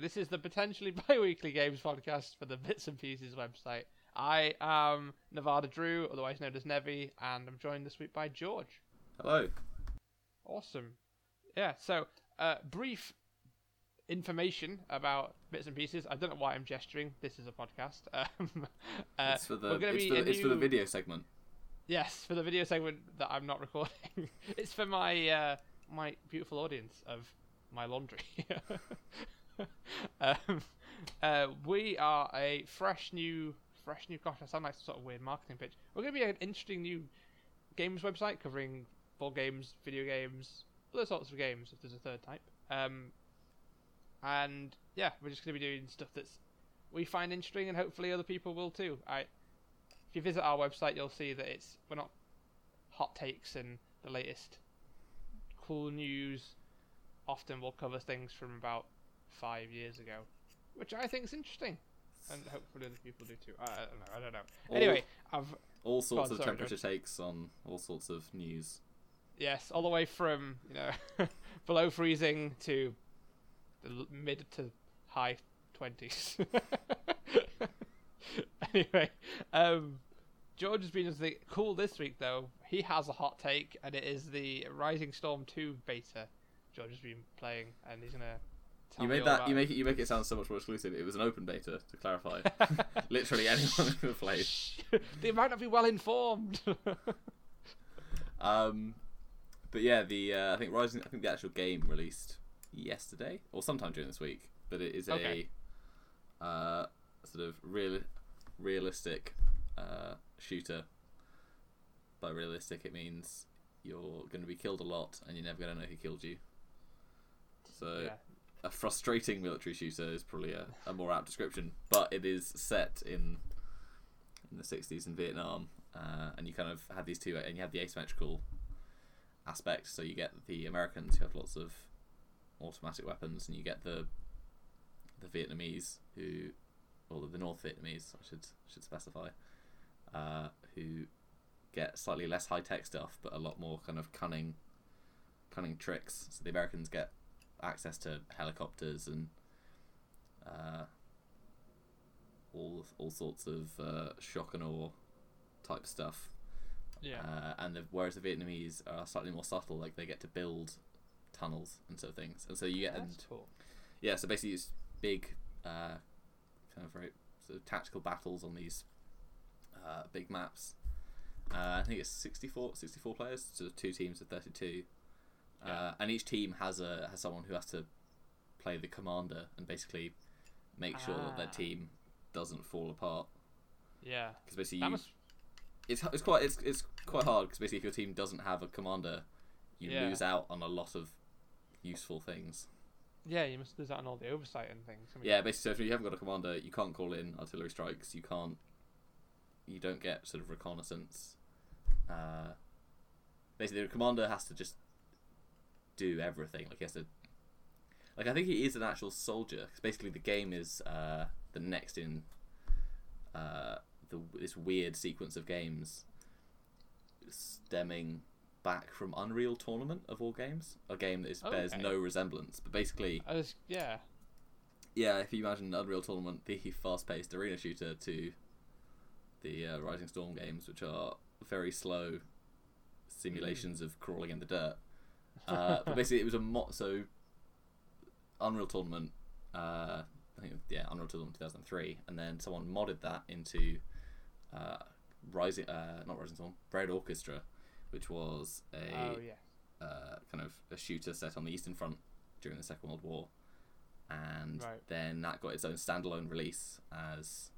This is the potentially bi-weekly games podcast for the Bits and Pieces website. I am Nevada Drew, otherwise known as Nevi, and I'm joined this week by George. Hello. Awesome. Yeah, so uh, brief information about Bits and Pieces. I don't know why I'm gesturing. This is a podcast. Um, uh, it's for the we're gonna it's, be for, a it's for the video segment. Yes, for the video segment that I'm not recording. it's for my uh, my beautiful audience of my laundry. um, uh, we are a fresh new, fresh new. Gosh, that sounds like some sort of weird marketing pitch. We're going to be an interesting new games website covering board games, video games, other sorts of games. If there's a third type. Um, and yeah, we're just going to be doing stuff that's we find interesting, and hopefully other people will too. I if you visit our website, you'll see that it's we're not hot takes and the latest cool news. Often we'll cover things from about five years ago, which I think is interesting, and hopefully other people do too. I, I don't know. I don't know. All- Anyway, I've All sorts of sorry, temperature takes on all sorts of news. yes, all the way from you know below freezing to the mid to high twenties. anyway, um, George has been the cool this week though. He has a hot take, and it is the Rising Storm two beta. George has been playing, and he's gonna. Tell you made that. You make it. You make it sound so much more exclusive. It was an open beta, to clarify. Literally anyone who played. they might not be well informed. Um, but yeah, the uh, I think Rising. I think the actual game released yesterday or sometime during this week. But it is Okay. a uh, sort of real, realistic uh, shooter. By realistic, it means you're going to be killed a lot, and you're never going to know who killed you. So yeah. A frustrating military shooter is probably a, a more apt description, but it is set in in the 60s in Vietnam, uh, and you kind of have these two, and you have the asymmetrical aspect. So you get the Americans who have lots of automatic weapons, and you get the the Vietnamese who, or the North Vietnamese, I should should specify, uh, who get slightly less high tech stuff, but a lot more kind of cunning, cunning tricks. So the Americans get access to helicopters and uh, all all sorts of uh, shock and awe type stuff. Yeah. Uh, and the, whereas the Vietnamese are slightly more subtle, like they get to build tunnels and sort of things, and so you get That's and cool. yeah, so basically it's big, uh, kind of very sort of tactical battles on these uh, big maps. Uh, I think it's 64, 64 players, so two teams of thirty two, Yeah. uh, and each team has a has someone who has to play the commander and basically make sure that their Ah. team doesn't fall apart. Yeah. Because basically you, must. it's it's quite it's it's quite hard because basically if your team doesn't have a commander, you Yeah. lose out on a lot of useful things. Yeah, you must lose out on all the oversight and things. I mean, Yeah, basically, so if you haven't got a commander, you can't call in artillery strikes. You can't. You don't get sort of reconnaissance. Uh, basically, the commander has to just do everything. Like he has to. Like I think he is an actual soldier. 'cause basically, the game is uh, the next in uh, the this weird sequence of games stemming back from Unreal Tournament of all games, a game that is, bears no resemblance. But basically, I was, yeah. yeah, if you imagine Unreal Tournament, the fast-paced arena shooter, to the uh, Rising Storm games, which are very slow simulations of crawling in the dirt. Uh, but basically, it was a mo- so Unreal Tournament. Uh, I think yeah, Unreal Tournament 2003, and then someone modded that into uh, Rising, uh, not Rising Storm, Red Orchestra, which was a Oh yeah. uh, kind of a shooter set on the Eastern Front during the Second World War, and Right. then that got its own standalone release as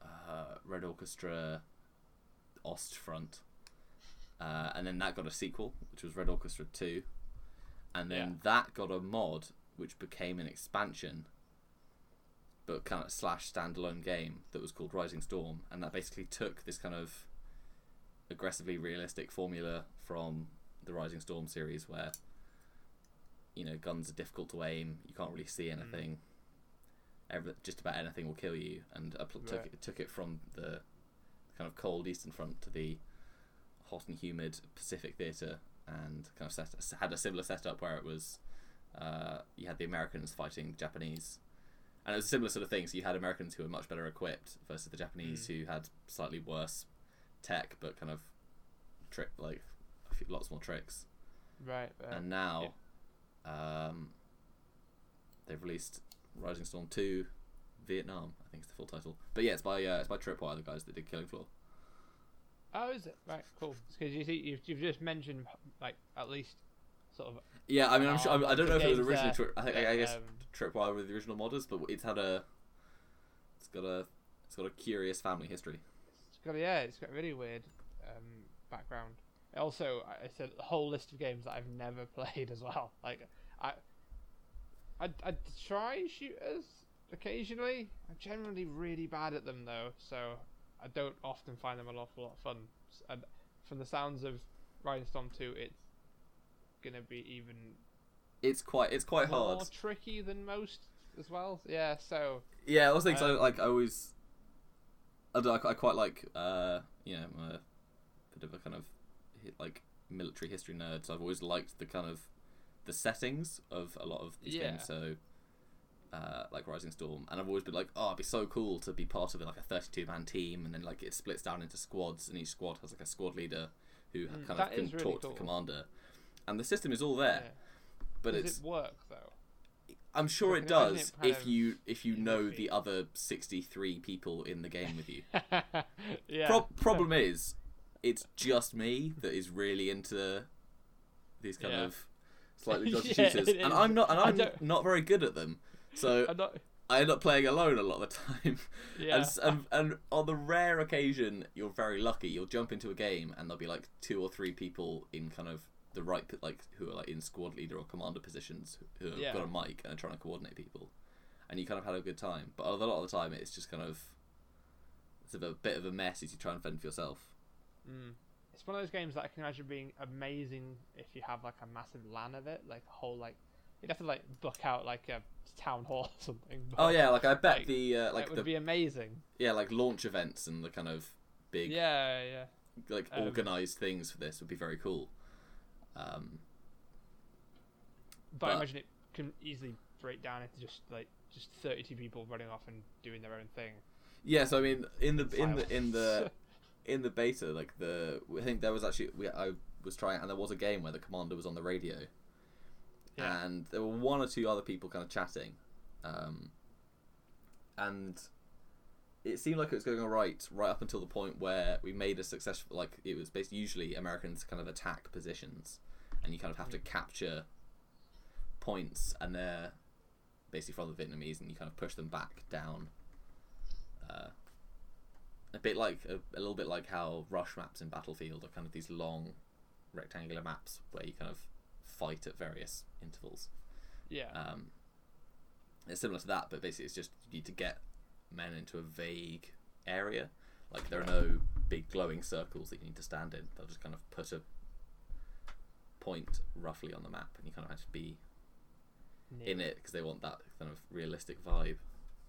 uh, Red Orchestra Ostfront, uh, and then that got a sequel, which was Red Orchestra Two, and then Yeah. that got a mod which became an expansion. But kind of slash standalone game that was called Rising Storm, and that basically took this kind of aggressively realistic formula from the Rising Storm series, where you know guns are difficult to aim, you can't really see anything, Every, just about anything will kill you, and apl- took Right. it, took it from the kind of cold Eastern Front to the hot and humid Pacific theater, and kind of set, had a similar setup where it was uh, you had the Americans fighting the Japanese, And it was a similar sort of thing. So you had Americans who were much better equipped versus the Japanese who had slightly worse tech, but kind of trick like a few, lots more tricks. Right. And now, um, they've released Rising Storm Two, Vietnam. I think it's the full title. But yeah, it's by uh, it's by Tripwire, the guys that did Killing Floor. Oh, is it? Right. Cool. Because you see, you've, you've just mentioned like at least sort of. Yeah, I mean, I'm sure, Um, I don't know if it was originally. Tri- I think I guess um, Tripwire were the original modders, but it's had a, it's got a, it's got a curious family history. It's got yeah, it's got a really weird um, background. Also, I I said a whole list of games that I've never played as well. Like I, I, I try shooters occasionally. I'm generally really bad at them though, so I don't often find them an awful lot of fun. And from the sounds of Rising Storm Two, it's gonna be even It's quite, it's quite more hard. tricky than most as well. Yeah, so Yeah, I was thinking, so, Um, like I always, I, don't, know, I quite like, uh, you know, I'm a bit of a kind of like military history nerd. So I've always liked the kind of the settings of a lot of these Yeah. games. So. Uh, like Rising Storm, and I've always been like, oh, it'd be so cool to be part of it, like a 32 man team, and then like it splits down into squads, and each squad has like a squad leader who Mm, kind of can really talk to the commander, and the system is all there, yeah. but does it's it work though? I'm sure it does it if you if you know the other 63 people in the game with you. yeah. Pro- problem is, it's just me that is really into these kind Yeah. of slightly dodgy Yeah, shooters, and. I'm not, and I'm not very good at them. So not, I end up playing alone a lot of the time. yeah. And, and, and on the rare occasion you're very lucky, you'll jump into a game and there'll be like two or three people in kind of the right, like who are like in squad leader or commander positions who have Yeah. got a mic and are trying to coordinate people, and you kind of had a good time. But a lot of the time it's just kind of it's a bit- a bit of a mess as you try and fend for yourself. Mm. It's one of those games that I can imagine being amazing if you have like a massive LAN of it, like a whole like you'd have to like book out like a town hall or something. but Oh yeah, like I bet Like, the uh, that like would the be amazing. yeah like launch events and the kind of big Yeah, yeah. like Um, organized things for this would be very cool. Um, But, I imagine it can easily break down into just like just thirty-two people running off and doing their own thing. yeah, so I mean, in the in the in the in the beta, like the I think there was actually we, I was trying, and there was a game where the commander was on the radio, Yeah. and there were one or two other people kind of chatting, um, and it seemed like it was going all right right up until the point where we made a successful like it was basically usually Americans kind of attack positions, and you kind of have to capture points, and they're basically from the Vietnamese, and you kind of push them back down. Uh, a bit like a, a little bit like how rush maps in Battlefield are kind of these long rectangular maps where you kind of fight at various intervals. yeah. Um, it's similar to that, but basically it's just you need to get men into a vague area. Like there are no big glowing circles that you need to stand in. They'll just kind of put a point roughly on the map, and you kind of have to be in it because they want that kind of realistic vibe.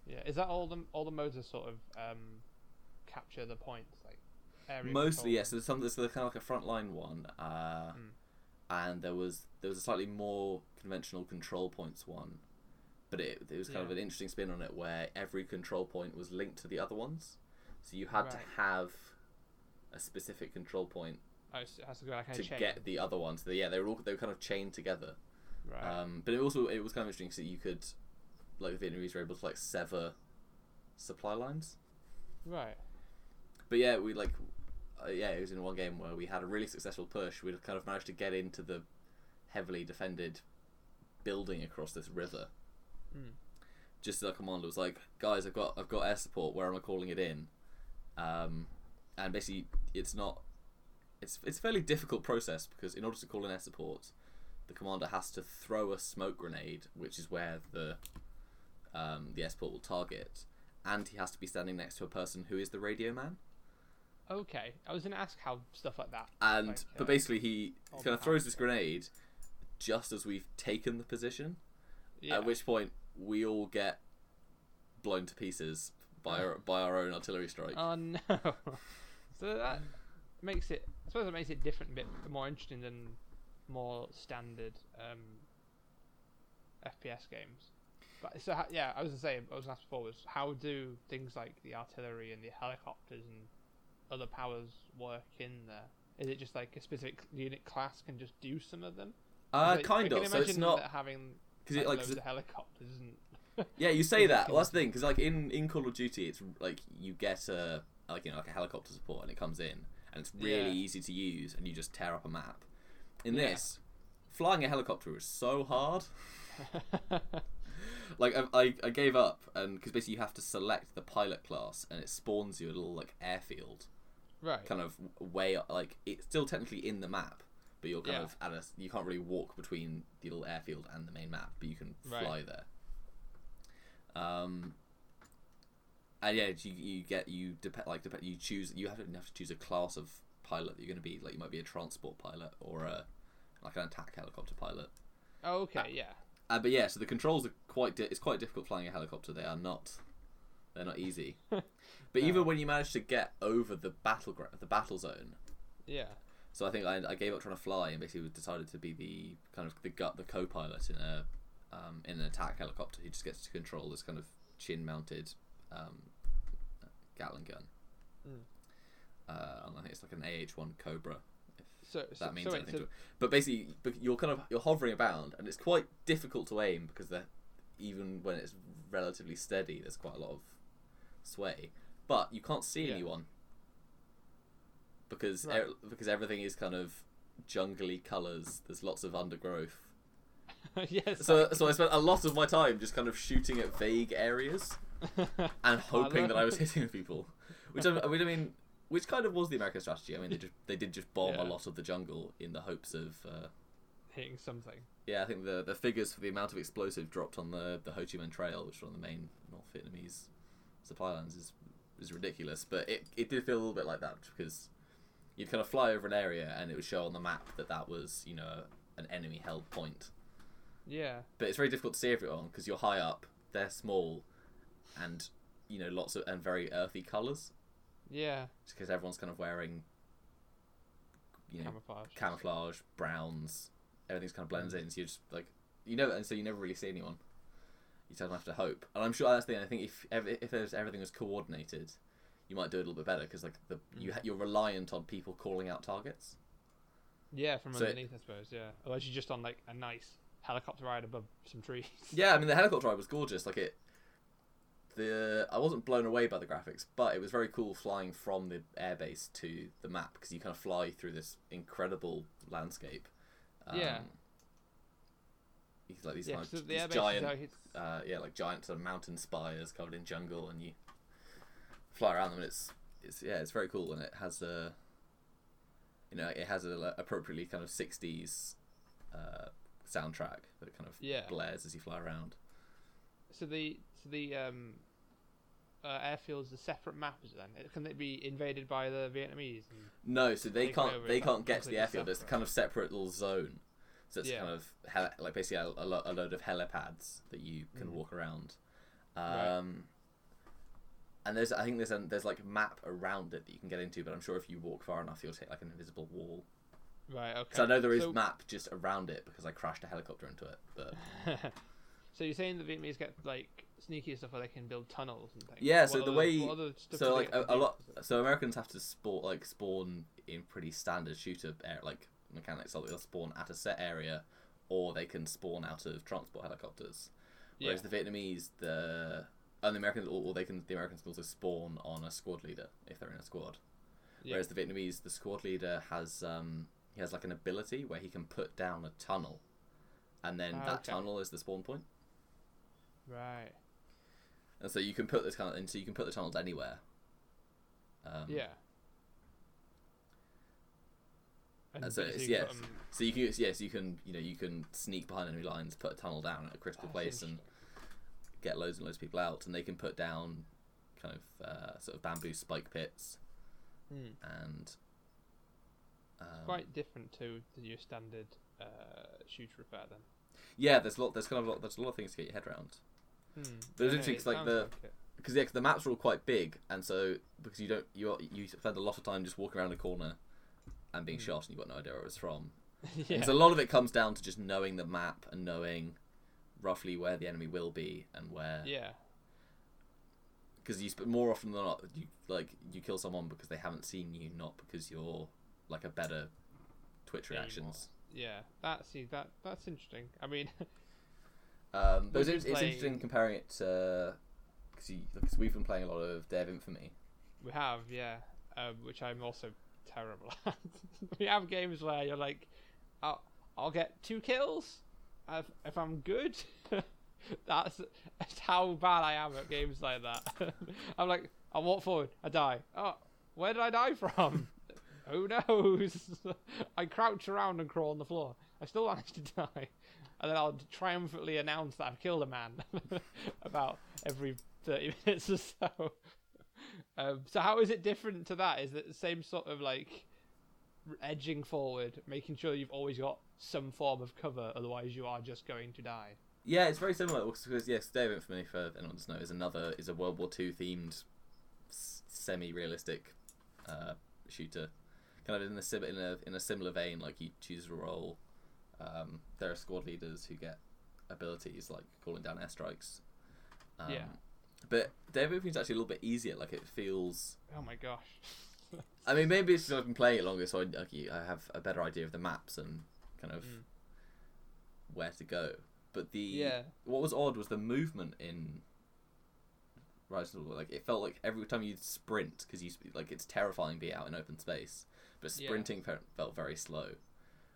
Yeah. Is that all the all the modes are sort of um capture the points like area Mostly, yes. there's some. There's kind of like a frontline one, uh, Mm. And there was there was a slightly more conventional control points one, but it it was kind of an interesting spin on it where every control point was linked to the other ones, so you had to have a specific control point Oh, it to like to get the other ones. So yeah, they were all they were kind of chained together. right. Um, but it also it was kind of interesting because you could, like the Vietnamese were able to like sever supply lines. right. But yeah, we like, uh, yeah, it was in one game where we had a really successful push. We'd kind of managed to get into the heavily defended building across this river. Mm. Just as our commander was like, "Guys, I've got I've got air support. Where am I calling it in?" Um, and basically, it's not. It's it's a fairly difficult process because in order to call in air support, the commander has to throw a smoke grenade, which is where the um, the air support will target, and he has to be standing next to a person who is the radio man. Okay. I was gonna ask how stuff like that. And like, but uh, basically, he kind of throws this grenade just as we've taken the position. Yeah. At which point, we all get blown to pieces by our, by our own artillery strike. Oh no. so that makes it. I suppose it makes it different, a bit more interesting than more standard um, FPS games. But so yeah, I was gonna say I was asked before was how do things like the artillery and the helicopters and other powers work in there? Is it just like a specific unit class can just do some of them? Uh, Like, I kind can of. So it's not having because it like, like loads of helicopters isn't. Yeah, you say that. Well, that's the thing because like in in Call of Duty, it's like you get a like you know like a helicopter support and it comes in and it's really Yeah. easy to use and you just tear up a map. In Yeah. this, flying a helicopter is so hard. Like I, I, I gave up and because basically you have to select the pilot class and it spawns you a little like airfield, right. kind of way like it's still technically in the map, but you're kind Yeah. of at a you can't really walk between the little airfield and the main map, but you can Right. fly there. Um, and yeah, you, you get you depend like dep- you choose you have to, you have to choose a class of pilot that you're going to be like you might be a transport pilot or a like an attack helicopter pilot. Oh, okay, yeah. Uh, but yeah, so the controls are quite di- it's quite difficult flying a helicopter. They are not they're not easy. but even when you manage to get over the battle gra- the battle zone, Yeah. so I think I, I gave up trying to fly and basically decided to be the kind of the gut the co-pilot in a um, in an attack helicopter who just gets to control this kind of chin mounted um, Gatling gun. Mm. Uh, and I think it's like an AH1 Cobra. So, so, that means so wait, anything so, to it. But basically, you're kind of you're hovering about, and it's quite difficult to aim because they're even when it's relatively steady, there's quite a lot of sway. But you can't see Yeah. anyone because Right. e- because everything is kind of jungly colours. There's lots of undergrowth. yes. So so I spent a lot of my time just kind of shooting at vague areas and hoping that I was hitting people, which I, I mean, which kind of was the American strategy. I mean, they just they did just bomb Yeah. a lot of the jungle in the hopes of. Uh, hitting something. yeah, I think the the figures for the amount of explosive dropped on the the Ho Chi Minh Trail, which is one of the main North Vietnamese supply lines, is is ridiculous. But it it did feel a little bit like that because you'd kind of fly over an area and it would show on the map that that was you know an enemy held point. Yeah. But it's very difficult to see everyone because you're high up, they're small, and you know lots of and very earthy colours. Yeah. Just because everyone's kind of wearing you know Camouflage. camouflage, browns, everything's kind of blends Mm. in. So you're just like you know, and so you never really see anyone. You just have to hope. And I'm sure that's the thing. I think if if there's everything was coordinated, you might do it a little bit better because like the you Mm. ha- you're reliant on people calling out targets. Yeah, from So- underneath, I suppose. Yeah. Unless you're just on like a nice helicopter ride above some trees. Yeah, I mean the helicopter ride was gorgeous. Like it, the I wasn't blown away by the graphics, but it was very cool flying from the airbase to the map because you kind of fly through this incredible landscape. Um, Yeah. You like these yeah. kind So the these giant is how it's, uh, yeah, like giant sort of mountain spires covered in jungle, and you fly around them. And it's it's yeah, it's very cool, and it has a you know it has a like, appropriately kind of sixties uh, soundtrack that kind of Yeah. blares as you fly around. so the so the um uh, airfields are separate maps then. It- Can they be invaded by the Vietnamese? No, so they Take can't they can't get to the airfield. It's a kind of separate little zone. So it's Yeah. kind of hel- like basically a, a, lo- a load of helipads that you can Mm. walk around. Right. Um, And there's I think there's a, there's like a map around it that you can get into, but I'm sure if you walk far enough, you'll hit like an invisible wall. Right. Okay. So I know there is So- map just around it because I crashed a helicopter into it. But so you're saying the Vietnamese get like sneaky stuff where they can build tunnels and things? Yeah, What so the way- what other stuff so like a, a lot so americans have to spawn like spawn in pretty standard shooter like mechanics so they'll spawn at a set area or they can spawn out of transport helicopters whereas Yeah. the vietnamese the and the americans or they can the americans can also spawn on a squad leader if they're in a squad Yeah. whereas the vietnamese the squad leader has um he has like an ability where he can put down a tunnel and then Ah, that okay. tunnel is the spawn point Right. and so you can put this kind of and so you can put the tunnels anywhere um, Yeah. And so it's, yes, 'em- so you can yes you can you know you can sneak behind enemy lines, put a tunnel down at a critical That's place, and get loads and loads of people out, and they can put down kind of uh, sort of bamboo spike pits Hmm. and um, Quite different to the your standard uh, shooter repair then. yeah. There's a lot. There's kind of a lot, there's a lot of things to get your head around. But it's Yeah, interesting like, the- it. because yeah, 'cause the maps are all quite big, and so because you don't you you spend a lot of time just walking around a corner and being Hmm. shot, and you've got no idea where it's from. yeah. Because a lot of it comes down to just knowing the map and knowing roughly where the enemy will be and where Yeah. because you more often than not you like you kill someone because they haven't seen you, not because you're like a better Twitch reactions. Yeah. That see that that's interesting. I mean, Um, but it's, it's interesting comparing it to because we've been playing a lot of Day of Infamy. we have yeah, um, which I'm also terrible at. we have games where you're like, I'll I'll get two kills if if I'm good. that's, that's how bad I am at games like that. I'm like, I walk forward, I die. Oh, where did I die from? Who knows? I crouch around and crawl on the floor. I still manage to die. And then I'll triumphantly announce that I've killed a man about every 30 minutes or so. Um, so how is it different to that? Is it the same sort of like edging forward, making sure you've always got some form of cover, otherwise you are just going to die. Yeah, it's very similar because yes, Day of Infamy for anyone doesn't know is another is a World War Two themed semi-realistic uh, shooter, kind of in a sim- in a in a similar vein. Like you choose a role. Um, there are squad leaders who get abilities like calling down airstrikes. Um, Yeah. But Day of Infamy actually a little bit easier. Like it feels. Oh my gosh. I mean, maybe it's because I've been playing it longer, so I, like, I have a better idea of the maps and kind of Mm. where to go. But the Yeah. what was odd was the movement in Rise of the like it felt like every time you sprint because you like it's terrifying being out in open space, but sprinting fe- felt very slow,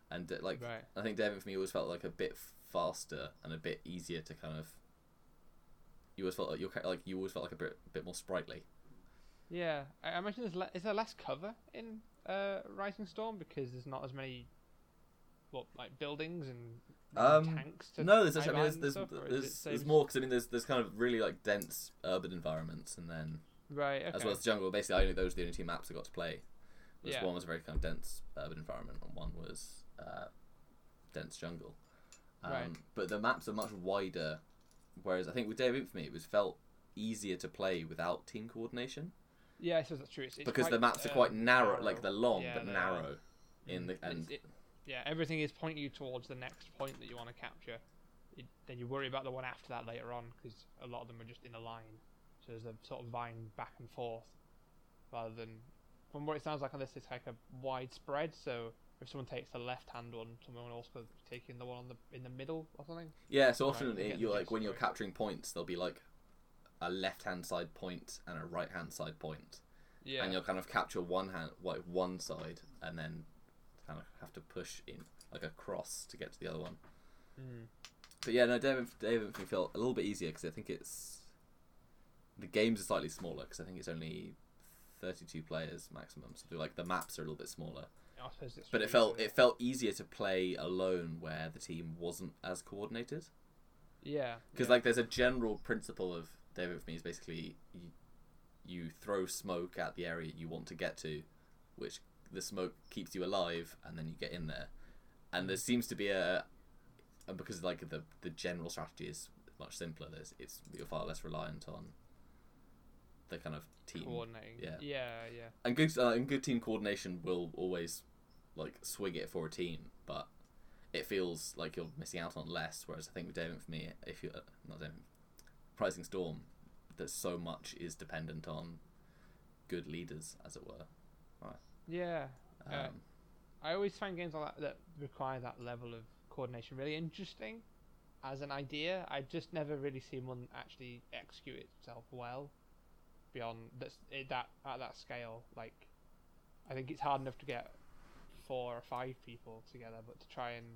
and uh, like Right. I think Day of Infamy always felt like a bit faster and a bit easier to kind of. You always felt like you're like you always felt like a bit bit more sprightly. Yeah, I I imagine there's le- is there less cover in uh, Rising Storm because there's not as many, what like buildings and Um, tanks. To No, there's actually I mean, there's there's stuff, or is it there's, there's more because I mean there's there's kind of really like dense urban environments and then Right. Okay. as well as jungle. Basically, only those are the only two maps I got to play. Was Yeah. One was a very kind of dense urban environment, and one was uh, dense jungle. Um, Right. But the maps are much wider, whereas I think with Day of Infamy it was felt easier to play without team coordination yeah, I suppose that's true. It's, it's because quite, the maps are um, quite narrow, like they're long Yeah, but they are. narrow. In the and it- yeah, everything is pointing you towards the next point that you want to capture. It, then you worry about the one after that later on because a lot of them are just in a line, so there's a sort of vine back and forth, rather than from what it sounds like on this, it's like a widespread. So if someone takes the left-hand one, someone else could be taking the one on the in the middle or something. Yeah, so often get you're like when you're capturing points, there'll be like a left hand side point and a right hand side point, Yeah. and you'll kind of capture one hand, like one side, and then kind of have to push in like a cross to get to the other one. Mm. But yeah, no, David, David feel a little bit easier because I think it's the games are slightly smaller because I think it's only thirty-two players maximum. So like the maps are a little bit smaller, I suppose it's but it felt it felt easier to play alone where the team wasn't as coordinated. Yeah. because yeah. like there's a general principle of Day of Infamy is basically you, you throw smoke at the area you want to get to, which the smoke keeps you alive, and then you get in there. And there seems to be a, and because like the the general strategy is much simpler. There's it's you're far less reliant on the kind of team coordinating. yeah. Yeah. Yeah. and good uh, and good team coordination will always like swing it for a team, but it feels like you're missing out on less. Whereas I think with Day of Infamy, if you're not David, Rising Storm, there's so much is dependent on good leaders, as it were. Yeah. Um, Uh, I always find games like that that require that level of coordination really interesting as an idea. I've just never really seen one actually execute itself well beyond that at that scale. Like, I think it's hard enough to get four or five people together, but to try and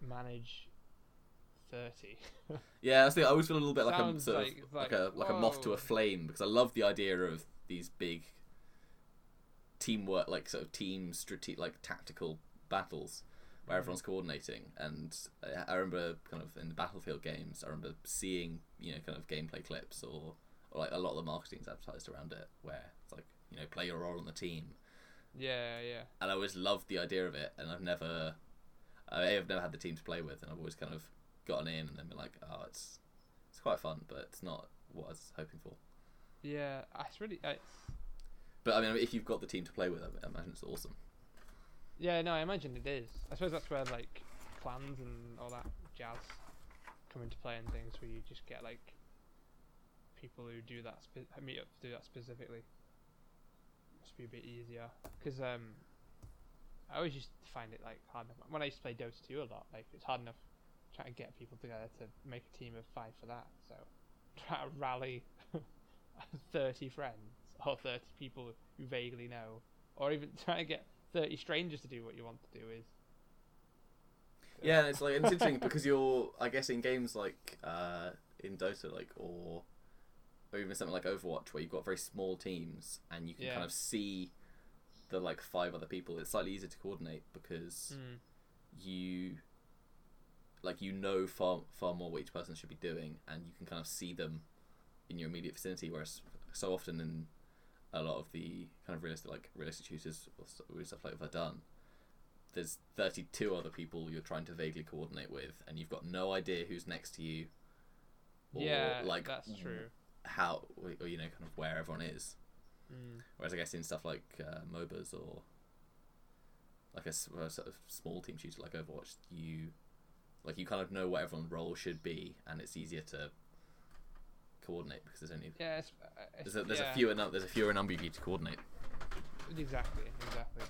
manage thirty. yeah, I think I always feel a little bit like sort like- of, like, like, a like a moth to a flame because I love the idea of these big teamwork, like sort of team strategic, like tactical battles where Mhm. everyone's coordinating. And I I remember kind of in the Battlefield games, I remember seeing you know kind of gameplay clips or, or like a lot of the marketing's advertised around it, where it's like you know play your role on the team. Yeah, yeah. And I always loved the idea of it, and I've never, I have never had the team to play with, and I've always kind of gotten in and then been like, oh, it's it's quite fun, but it's not what I was hoping for. Yeah, it's really it's But I mean, if you've got the team to play with, I imagine it's awesome. Yeah, no, I imagine it is. I suppose that's where like clans and all that jazz come into play and things where you just get like people who do that spe- meet up to do that specifically. Must be a bit easier because um, I always used to find it like hard enough when I used to play Dota 2 a lot. Like it's hard enough trying to get people together to make a team of five for that. So try to rally thirty friends or thirty people you vaguely know, or even try to get thirty strangers to do what you want to do is. Yeah, it's like it's interesting because you're, I guess, in games like uh, in Dota, like or or even something like Overwatch, where you've got very small teams and you can Yeah. kind of see the like five other people. It's slightly easier to coordinate because Mm. you like you know far far more what each person should be doing, and you can kind of see them in your immediate vicinity. Whereas so often in a lot of the kind of realistic like realistic shooters or stuff like Verdun, there's 32 other people you're trying to vaguely coordinate with, and you've got no idea who's next to you. Or yeah, like that's true. How or you know kind of where everyone is. Mm. Whereas I guess in stuff like uh, MOBAs or like a, sort of small team shooter like Overwatch, you like you kind of know what everyone's role should be, and it's easier to coordinate because there's only Yeah, it's, uh, it's, there's a, there's yeah, a fewer num- there's a fewer number you need to coordinate. Exactly, exactly.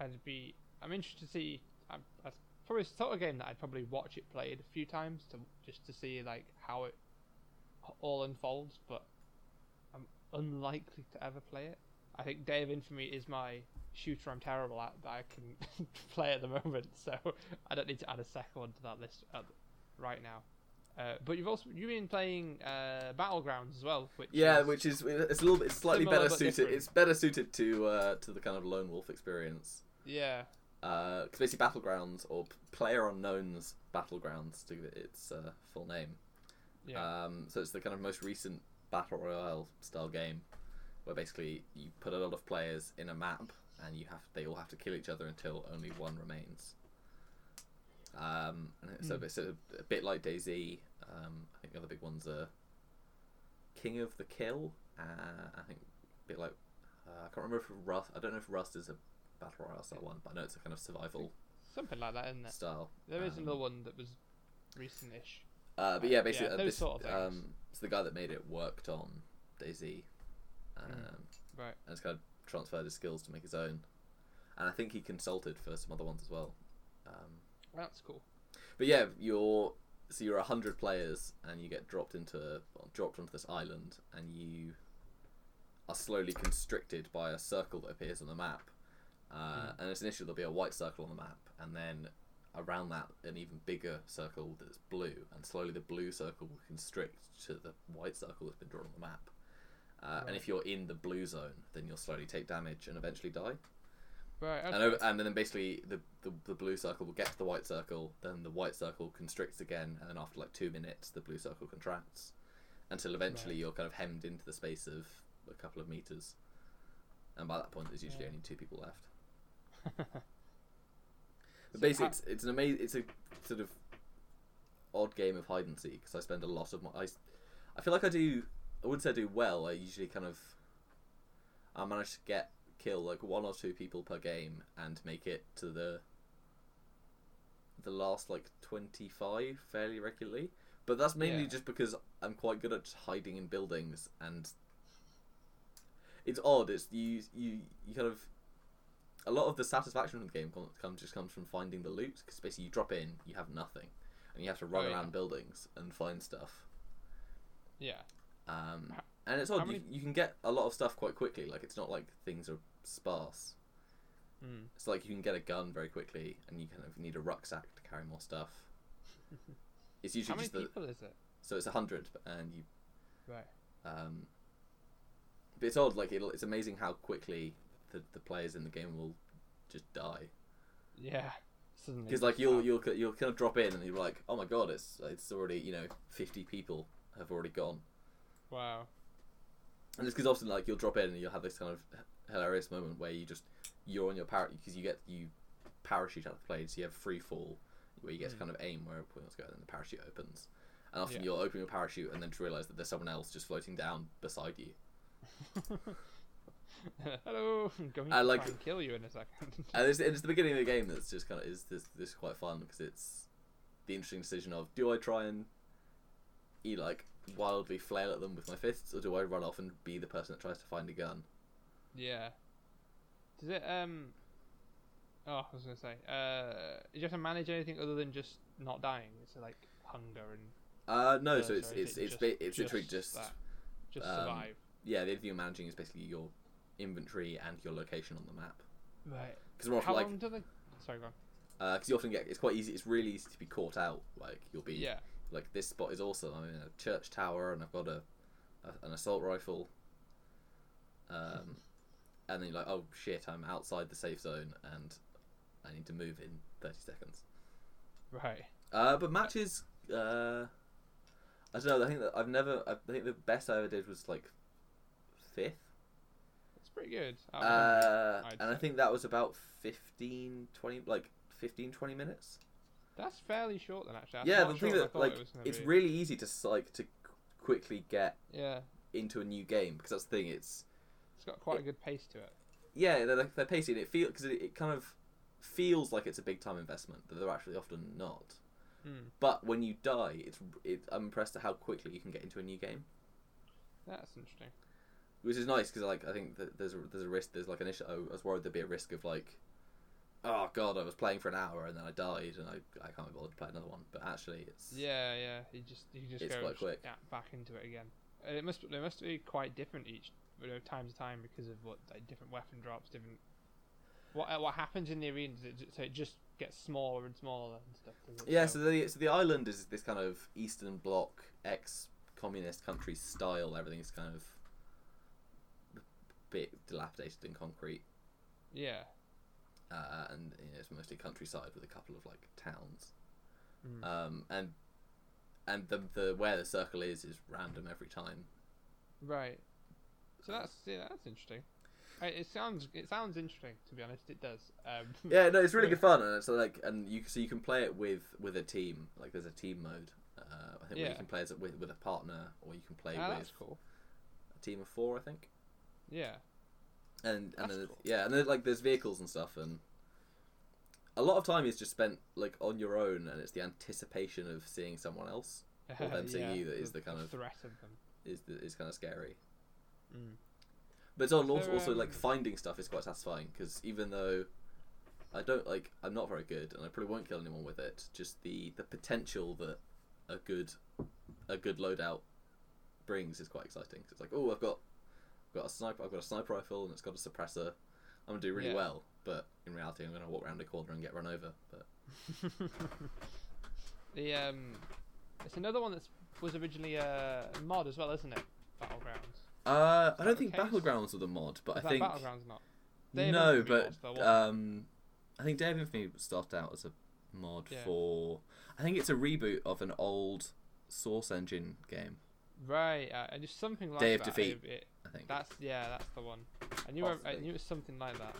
I'd be. I'm interested to see. I'm, that's probably the sort of game that I'd probably watch it played a few times to just to see like how it all unfolds. But I'm unlikely to ever play it. I think Day of Infamy is my shooter I'm terrible at that I can play at the moment. So I don't need to add a second one to that list at, right now. Uh, but you've also you've been playing uh, Battlegrounds as well, which Yeah, is- which is it's a little bit it's slightly better suited. different. It's better suited to uh, to the kind of lone wolf experience. yeah, Because basically, battlegrounds or Player Unknown's battlegrounds to give it its uh, full name. Yeah. Um, so it's the kind of most recent battle royale style game, where basically you put a lot of players in a map, and you have they all have to kill each other until only one remains. Um, and it's, a, Hmm. it's a, a bit like DayZ. Um, I think the other big ones are King of the Kill. Uh, I think a bit like uh, I can't remember if Rust. I don't know if Rust is a battle royale style one, but I know it's a kind of survival Something like that, isn't it? style. There is Um, another one that was recent-ish. Uh, but Uh, yeah, yeah, basically, uh, this, sort of um, so the guy that made it worked on DayZ, um, Mm. Right. and has kind of transferred his skills to make his own. And I think he consulted for some other ones as well. Um, That's cool. but yeah, you're so you're hundred players, and you get dropped into well, dropped onto this island, and you are slowly constricted by a circle that appears on the map. Uh, Mm. And it's initially there'll be a white circle on the map, and then around that an even bigger circle that's blue, and slowly the blue circle will constrict to the white circle that's been drawn on the map. Uh, And if you're in the blue zone, then you'll slowly take damage and eventually die. Right. Okay. And, over, and then basically the, the the blue circle will get to the white circle, then the white circle constricts again, and then after like two minutes, the blue circle contracts, until eventually Right. you're kind of hemmed into the space of a couple of meters, and by that point, there's usually Yeah. only two people left. But So basically, how- it's, it's an amazing, it's a sort of odd game of hide and seek because I spend a lot of my, I, I feel like I do, I wouldn't say I do well. I usually kind of, I manage to get kill like one or two people per game and make it to the, the last like twenty five fairly regularly. But that's mainly Yeah. just because I'm quite good at hiding in buildings and. It's odd. It's you. You. You kind of a lot of the satisfaction from the game comes come, just comes from finding the loot because basically you drop in, you have nothing, and you have to run Oh, yeah. around buildings and find stuff. yeah. Um, and it's odd. You, many- you can get a lot of stuff quite quickly. Like it's not like things are sparse. Mm. It's like you can get a gun very quickly, and you kind of need a rucksack to carry more stuff. It's usually How many just the people is it? so it's a hundred, and you Right. um, but it's odd. Like it'll, it's amazing how quickly the the players in the game will just die. Yeah. Because like you'll you'll you'll kind of drop in and you're like, oh my god, it's it's already you know fifty people have already gone, Wow. and it's because often like you'll drop in and you'll have this kind of hilarious moment where you just you're on your parachute because you get you parachute out of the plane, so you have free fall where you get to Mm. kind of aim where to go, and then the parachute opens, and often Yeah. you'll open your parachute and then to realize that there's someone else just floating down beside you, Hello. I'm going I to like- try and kill you in a second. and it's, it's the beginning of the game that's just kind of is this this is quite fun because it's the interesting decision of do I try and eat like wildly flail at them with my fists, or do I run off and be the person that tries to find a gun? Yeah. Does it um? Oh, I was gonna say. Uh, do you have to manage anything other than just not dying? It's like hunger and Uh, no, thirst, so it's or is it's it it's just- it's literally just that? just um, survive. yeah. The thing you're managing is basically your inventory and your location on the map. Right. Because How often, like long do they? Sorry, go on. because you often get it's quite easy. It's really easy to be caught out. Like you'll be Yeah. like this spot is awesome. I'm in a church tower and I've got a, a an assault rifle. Um, and then you're like, oh shit, I'm outside the safe zone and I need to move in thirty seconds. Right. Uh, but matches, uh, I don't know. I think that I've never. I think the best I ever did was like fifth. Pretty good. out of 100, Uh, and I think that was about 15, 20, like 15, 20 minutes. That's fairly short then, actually. That's yeah, the thing shorter than I that like it it's be. really easy to like to quickly get Yeah, into a new game because that's the thing. It's it's got quite a good pace to it. yeah, they're they're pacey and it feel because it, it kind of feels like it's a big time investment, that they're actually often not. Hmm. But when you die, it's it, I'm impressed at how quickly you can get into a new game, That's interesting. Which is nice because like I think there's a, there's a risk. There's like an issue. I was worried there'd be a risk of like, oh god, I was playing for an hour and then I died and I I can't be bothered to play another one. But actually, it's Yeah, yeah. You just you just It's go quite quick. back into it again. And it must they must be quite different each you know, time to time because of what like, different weapon drops, different. What uh, what happens in the arena? It, so it just gets smaller and smaller and stuff. Yeah, so the so the island is this kind of Eastern Bloc ex communist country style. Everything's kind of bit dilapidated in concrete, yeah. uh, and you know, it's mostly countryside with a couple of like towns. Mm. Um, and and the the where the circle is is random every time. Right. So that's yeah, that's interesting. It sounds it sounds interesting to be honest. It does. Um, Yeah, no, it's really good fun, and it's like and you so you can play it with with a team. Like there's a team mode. Uh, I think where Yeah. you can play as with with a partner, or you can play ah, with cool. a team of four. I think. Yeah. and and then, cool. yeah, and then like there's vehicles and stuff, and a lot of time is just spent like on your own, and it's the anticipation of seeing someone else Or them seeing you that is the kind of- threat of them. is the, is kind of scary. Mm. But it's also, also like um, finding stuff is quite satisfying because even though I don't like I'm not very good and I probably won't kill anyone with it, just the the potential that a good a good loadout brings is quite exciting. 'Cause it's like oh I've got got a sniper I've got a sniper rifle and it's got a suppressor. I'm gonna do really Yeah. well, but in reality I'm gonna walk around a corner and get run over. But the um, it's another one that was originally a mod as well, isn't it? Battlegrounds. uh, I don't think case? Battlegrounds was a mod, but Is I think Battlegrounds not? Day no, but though, um, I think Day of Infamy started out as a mod Yeah. for. I think it's a reboot of an old Source Engine game. Right, uh, and just something like Day of that. Defeat. It- it- I think. that's yeah, that's the one. I knew I, I knew it was something like that.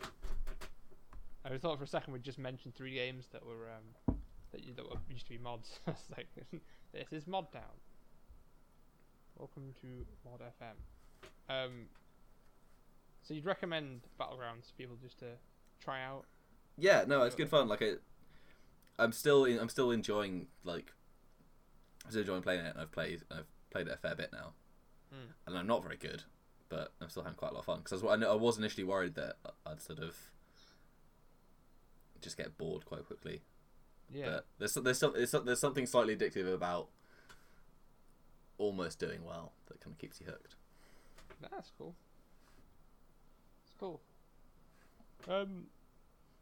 I thought for a second we'd just mentioned three games that were um that, that were, used to be mods. Like this is Mod Down. Welcome to Mod FM. Um, so you'd recommend Battlegrounds to people just to try out? yeah, no, it's good fun. Like it, I'm still in, I'm still enjoying like I'm still enjoying playing it. And I've played I've played it a fair bit now, Mm. and I'm not very good, but I'm still having quite a lot of fun because I, was- I was initially worried that I'd sort of just get bored quite quickly. Yeah. But there's there's some, there's, there's something slightly addictive about almost doing well that kind of keeps you hooked. That's cool. It's cool. Um,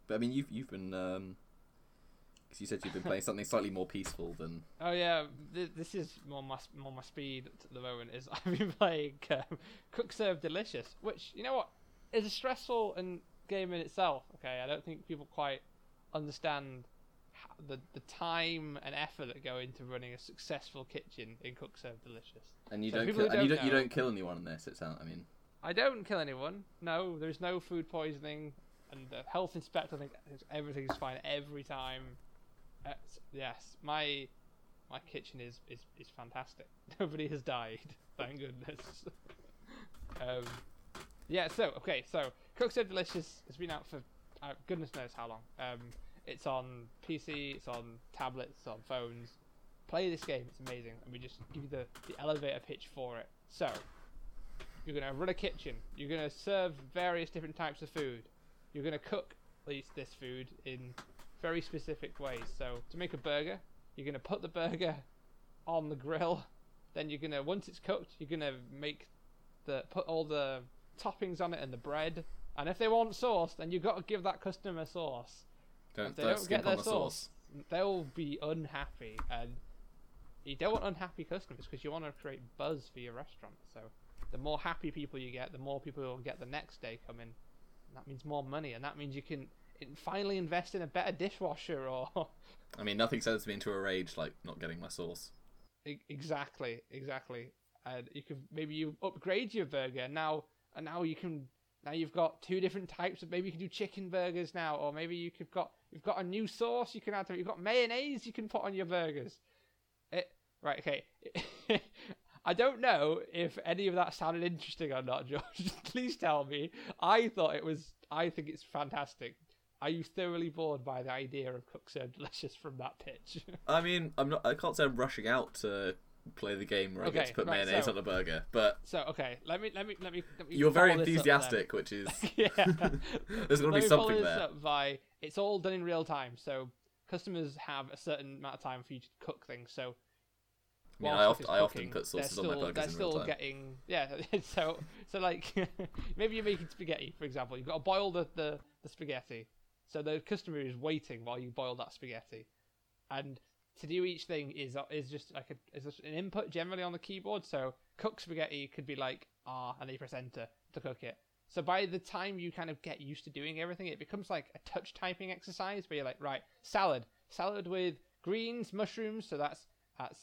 But I mean, you've you've been because you said you've been playing something slightly more peaceful than oh yeah, th- this is more my more my speed at the moment. Is I've been playing um, Cook Serve Delicious, which you know what is a stressful and game in itself. Okay, I don't think people quite understand the the time and effort that go into running a successful kitchen in Cook Serve Delicious. and you So don't kill, and you don't don't you don't kill anyone in this. It sounds. I mean, I don't kill anyone. No, there's no food poisoning, and the health inspector thinks everything's fine every time. Uh, yes, my my kitchen is, is, is fantastic. Nobody has died, thank goodness. um, yeah. So okay, so Cook Serve Delicious has been out for uh, goodness knows how long. Um, It's on PC. It's on tablets. It's on phones. Play this game. It's amazing, and we just give you the, the elevator pitch for it. So, you're gonna run a kitchen. You're gonna serve various different types of food. You're gonna cook these this food in very specific ways. So, to make a burger, you're gonna put the burger on the grill. Then you're gonna once it's cooked, you're gonna make the put all the toppings on it and the bread. And if they want sauce, then you've got to give that customer sauce. Don't, If they don't don't get their the sauce. They'll be unhappy, and you don't want unhappy customers because you want to create buzz for your restaurant. So the more happy people you get, the more people will get the next day coming. And that means more money, and that means you can finally invest in a better dishwasher or I mean, nothing sends me into a rage like not getting my sauce. Exactly, exactly. And you can maybe you upgrade your burger now, and now you can now you've got two different types of maybe you can do chicken burgers now, or maybe you could got you've got a new sauce you can add to it. You've got mayonnaise you can put on your burgers. It, right, okay. I don't know if any of that sounded interesting or not, George. Please tell me. I thought it was. I think it's fantastic. Are you thoroughly bored by the idea of Cook Serve Delicious from that pitch? I mean, I'm not. I can't say I'm rushing out to play the game where I get to put right, mayonnaise so- on a burger, but So okay, let me let me let me. Let me you're very follow this up then. enthusiastic, which is yeah. there's going to be something there. by it's all done in real time, so customers have a certain amount of time for you to cook things. So I mean, I is I often put sauces on my still- burgers They're in still real time. getting yeah. So so like maybe you're making spaghetti, for example. You've got to boil the, the the spaghetti, so the customer is waiting while you boil that spaghetti, and to do each thing is uh, is just like a, is an input generally on the keyboard. So cook spaghetti could be like R and then you press enter to cook it. So by the time you kind of get used to doing everything, it becomes like a touch typing exercise where you're like, right, salad, salad with greens, mushrooms. So that's that's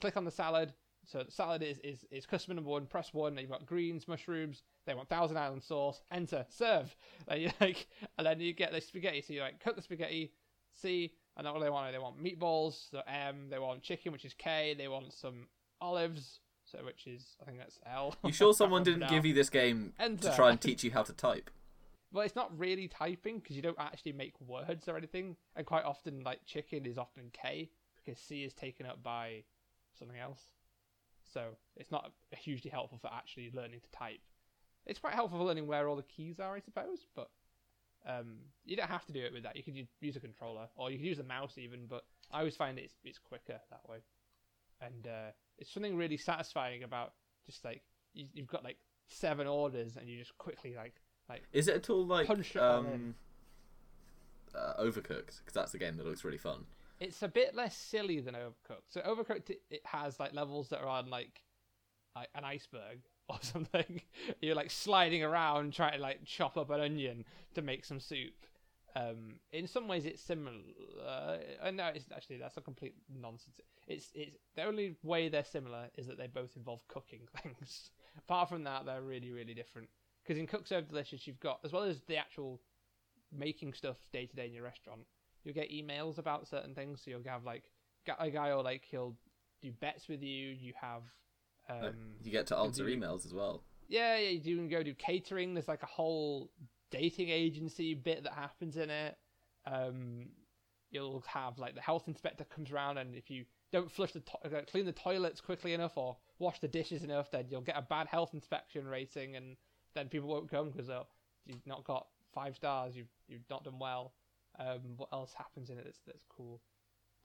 click on the salad. So the salad is, is, is customer number one, press one, you've got greens, mushrooms, they want Thousand Island sauce, enter, serve. And you like and then you get the spaghetti. So you like cut the spaghetti, C, and then what do they want? They want meatballs, so M, they want chicken, which is K, they want some olives, so which is I think that's L. You sure someone didn't Now. give you this game Enter. to try and teach you how to type? Well, it's not really typing because you don't actually make words or anything, and quite often, like chicken is often K because C is taken up by something else. So it's not hugely helpful for actually learning to type. It's quite helpful for learning where all the keys are, I suppose, but um, you don't have to do it with that. You could use a controller or you could use a mouse even, but I always find it's it's quicker that way, and uh, it's something really satisfying about just like you, you've got like seven orders and you just quickly like like Is it at all like Punch it all in. um, uh, Overcooked? Because that's a game that looks really fun. It's a bit less silly than Overcooked. So Overcooked it, has like levels that are on like, like an iceberg or something. You're like sliding around trying to like chop up an onion to make some soup. Um, in some ways, it's similar. Uh, no, it's actually that's a complete nonsense. It's it's the only way they're similar is that they both involve cooking things. Apart from that, they're really really different. Because in Cook Serve Delicious, you've got as well as the actual making stuff day to day in your restaurant, you'll get emails about certain things. So you'll have like a guy or like he'll do bets with you. You have um, you get to answer do- emails as well. yeah, yeah, you do go do catering. There's like a whole dating agency bit that happens in it. Um, you'll have like the health inspector comes around, and if you don't flush the to- uh, clean the toilets quickly enough or wash the dishes enough, then you'll get a bad health inspection rating, and then people won't come because you've not got five stars. You've you've not done well. Um, what else happens in it that's that's cool?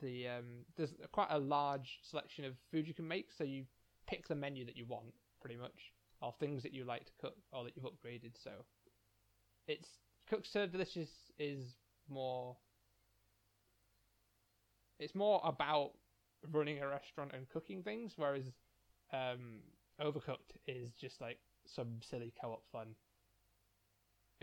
The um, there's quite a large selection of food you can make, so you pick the menu that you want pretty much of things that you like to cook or that you've upgraded. So it's Cook Serve Delicious is more it's more about running a restaurant and cooking things, whereas um, Overcooked is just like some silly co-op fun.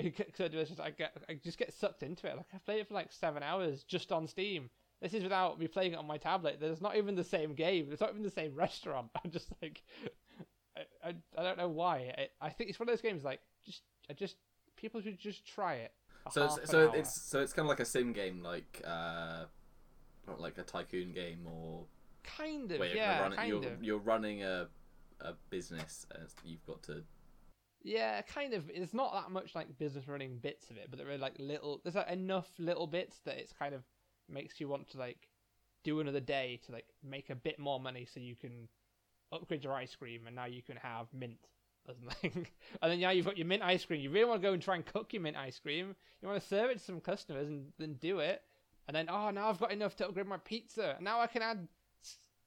Delicious, I get I just get sucked into it. Like I played it for like seven hours just on Steam. This is without me playing it on my tablet. There's not even the same game. It's not even the same restaurant. I'm just like, I, I, I don't know why. I, I think it's one of those games like just I just people should just try it. So it's, so hour. it's so it's kind of like a sim game, like uh, like a tycoon game, or kind of where you're yeah, run it. kind You're of. you're running a a business, and you've got to Yeah, kind of. It's not that much like business running bits of it, but there are like little. There's like enough little bits that it's kind of makes you want to like do another day to like make a bit more money, so you can upgrade your ice cream, and now you can have mint or something. and then now you've got your mint ice cream. You really want to go and try and cook your mint ice cream. You want to serve it to some customers and then do it. And then oh, now I've got enough to upgrade my pizza. Now I can add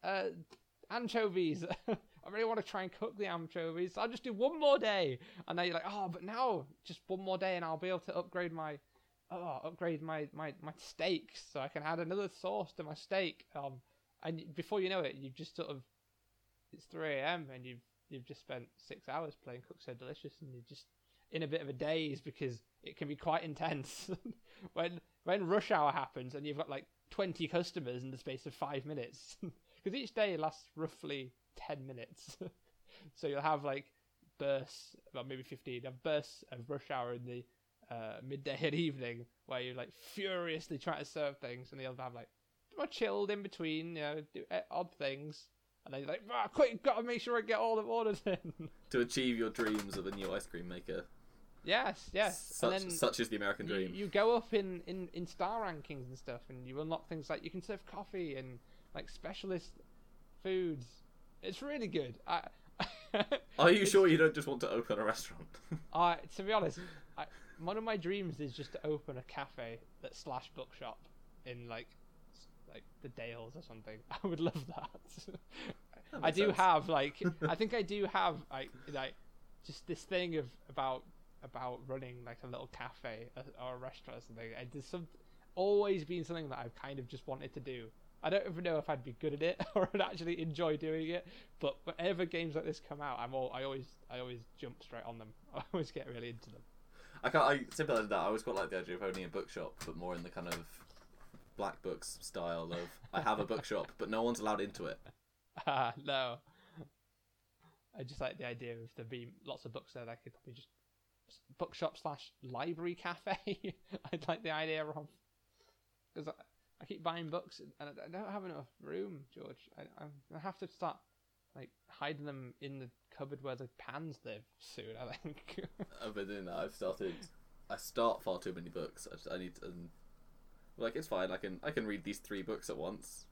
uh, anchovies. I really want to try and cook the anchovies. I'll just do one more day. And then you're like, oh, but now just one more day, and I'll be able to upgrade my, oh, upgrade my my my steak, so I can add another sauce to my steak. Um, and before you know it, you've just sort of, it's three a.m. and you've you've just spent six hours playing Cook Serve Delicious, and you're just in a bit of a daze because it can be quite intense when when rush hour happens and you've got like 20 customers in the space of five minutes because each day lasts roughly 10 minutes. so you'll have like bursts, well, maybe 15, have bursts of rush hour in the uh, midday and evening where you're like furiously trying to serve things, and you'll have like more chilled in between, you know, do uh, odd things. And then you're like, ah, quick, gotta make sure I get all the orders in. to achieve your dreams of a new ice cream maker. Yes, yes. Such, and then such is the American you, dream. you go up in, in, in star rankings and stuff, and you unlock things like you can serve coffee and like specialist foods. It's really good. I, Are you sure you don't just want to open a restaurant? I, to be honest, I, one of my dreams is just to open a cafe that slash bookshop in like like the Dales or something. I would love that. That I do sense. have like I think I do have like like just this thing of about about running like a little cafe or or a restaurant or something. And there's some always been something that I've kind of just wanted to do. I don't even know if I'd be good at it or I'd actually enjoy doing it. But whenever games like this come out, I'm all I always I always jump straight on them. I always get really into them. I can't. I sympathise with that. I always quite like the idea of owning a bookshop, but more in the kind of black books style of I have a bookshop, but no one's allowed into it. Ah, no. I just like the idea of there being lots of books there. that I could probably just bookshop slash library cafe. I'd like the idea of because I, keep buying books and I don't have enough room, George. I I have to start like hiding them in the cupboard where the pans live soon. I think. I've been doing that. I've started. I start far too many books. I, just, I need to. And, like it's fine. I can I can read these three books at once.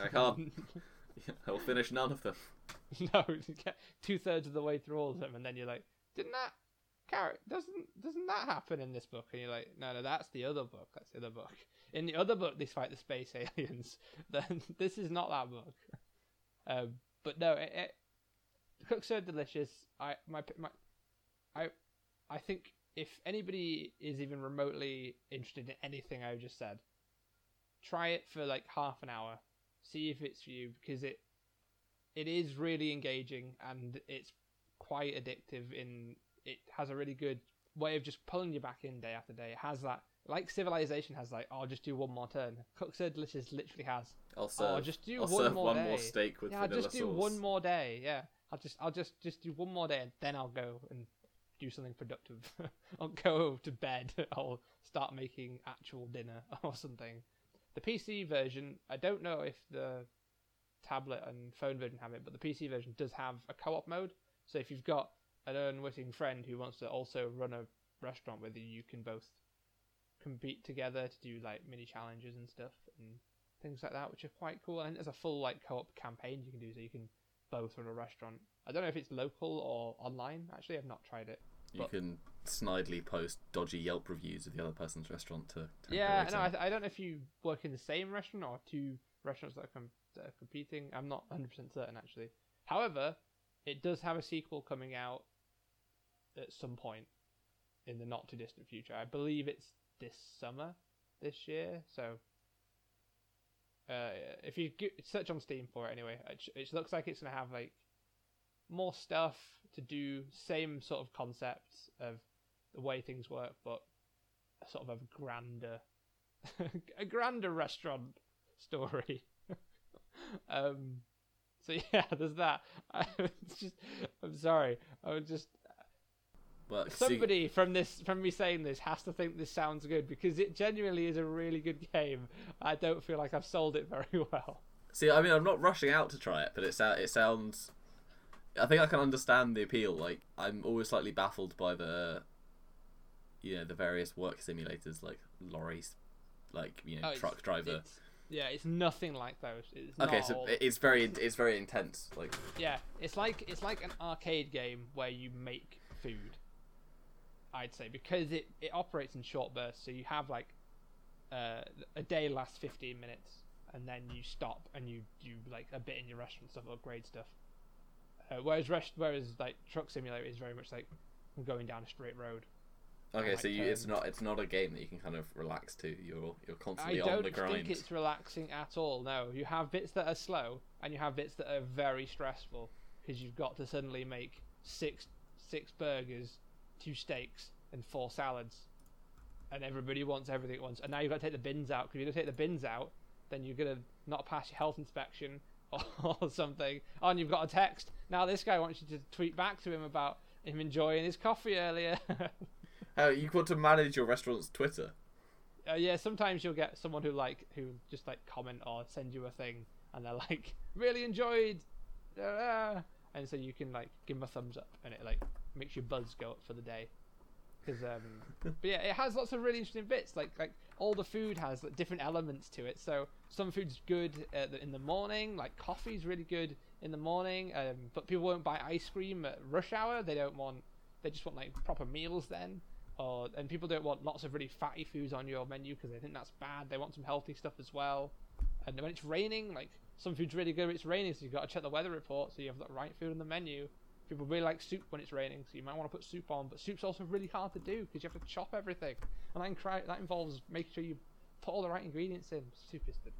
I can't. I will finish none of them. no, two thirds of the way through all of them, and then you're like, didn't that character doesn't doesn't that happen in this book? And you're like, no, no, that's the other book. That's the other book. In the other book, they fight the space aliens. Then this is not that book. Um, but no, it, it Cook Serve Delicious. I my my I I think if anybody is even remotely interested in anything I've just said, try it for like half an hour. See if it's for you because it it is really engaging and it's quite addictive in it has a really good way of just pulling you back in day after day it has that like civilization has like oh I'll just do one more turn. Cook Serve Delicious literally has I'll oh, serve. oh just do I'll one serve more one day. more steak with yeah I'll vanilla just do sauce. one more day yeah. I'll just i'll just just do one more day and then i'll go and do something productive. I'll go to bed i'll start making actual dinner or something. The pc version i don't know if the tablet and phone version have it but the pc version does have a co-op mode. So if you've got an unwitting friend who wants to also run a restaurant with you you can both compete together to do like mini challenges and stuff and things like that, which are quite cool. And there's a full like co-op campaign you can do, so you can both run a restaurant. I don't know if it's local or online. Actually, I've not tried it. You but- can snidely post dodgy Yelp reviews of the other person's restaurant to. Yeah, no, I, them. I don't know if you work in the same restaurant or two restaurants that are, com- that are competing. I'm not 100 percent certain actually. However, it does have a sequel coming out at some point in the not too distant future. I believe it's this summer, this year. So, uh, if you search on Steam for it anyway, it, it looks like it's gonna have like more stuff to do, same sort of concepts of the way things work, but sort of a grander, a grander restaurant story. um, so yeah, there's that. I was just, I'm sorry. I was just See- somebody from this, from me saying this, has to think this sounds good because it genuinely is a really good game. I don't feel like I've sold it very well. See, I mean, I'm not rushing out to try it, but it, sou- it sounds I think I can understand the appeal. Like I'm always slightly baffled by the, you know, the various work simulators like lorries, like you know, Oh, it's- truck driver. It's, yeah, it's nothing like those. It's Okay, so all- it's very it's very intense. Like yeah, it's like it's like an arcade game where you make food. I'd say because it it operates in short bursts, so you have like uh, a day lasts fifteen minutes, and then you stop and you do like a bit in your restaurant stuff, upgrade stuff. Uh, whereas rest, whereas like Truck Simulator is very much like going down a straight road. okay, so you, it's not it's not a game that you can kind of relax to. You're you're constantly on the grind. I don't think it's relaxing at all. No, you have bits that are slow, and you have bits that are very stressful because you've got to suddenly make six six burgers, two steaks, and four salads, and everybody wants everything at once. And now you've got to take the bins out because if you don't take the bins out, then you're gonna not pass your health inspection or, or something. Oh, and you've got a text. Now this guy wants you to tweet back to him about him enjoying his coffee earlier. How you got to manage your restaurant's Twitter? Uh, yeah, sometimes you'll get someone who like who just like comment or send you a thing, and they're like really enjoyed, uh, and so you can like give them a thumbs up, and it like makes your buzz go up for the day. Because um, but yeah, it has lots of really interesting bits. Like like all the food has like, different elements to it. So some food's good in the morning, like coffee's really good in the morning. Um, but people won't buy ice cream at rush hour. They don't want. They just want like proper meals then or and people don't want lots of really fatty foods on your menu because they think that's bad. They want some healthy stuff as well. And when it's raining, like some food's really good it's raining, so you've got to check the weather report so you have the right food on the menu. People really like soup when it's raining, so you might want to put soup on. But soup's also really hard to do because you have to chop everything, and that, incri- that involves making sure you put all the right ingredients in. Soup is the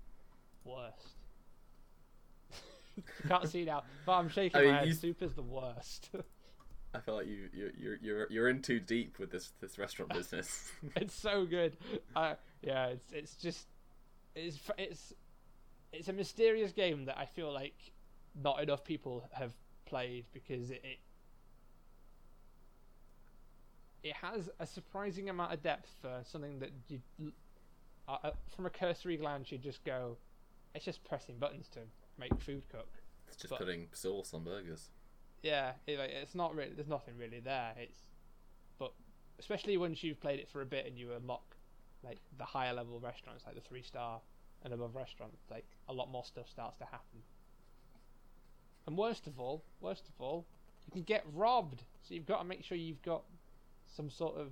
worst. you can't see now, but I'm shaking I mean, my head. you- Soup is the worst. I feel like you you you're you're you're in too deep with this this restaurant business. it's so good. Uh, yeah, it's it's just it's it's it's a mysterious game that I feel like not enough people have played because it it, it has a surprising amount of depth for something that you uh, uh, from a cursory glance you just go it's just pressing buttons to make food cook it's just But- putting sauce on burgers. yeah, it, like, it's not really. There's nothing really there. It's, but especially once you've played it for a bit and you unlock like the higher level restaurants, like the three star and above restaurants, like a lot more stuff starts to happen. And worst of all, worst of all, you can get robbed. So you've got to make sure you've got some sort of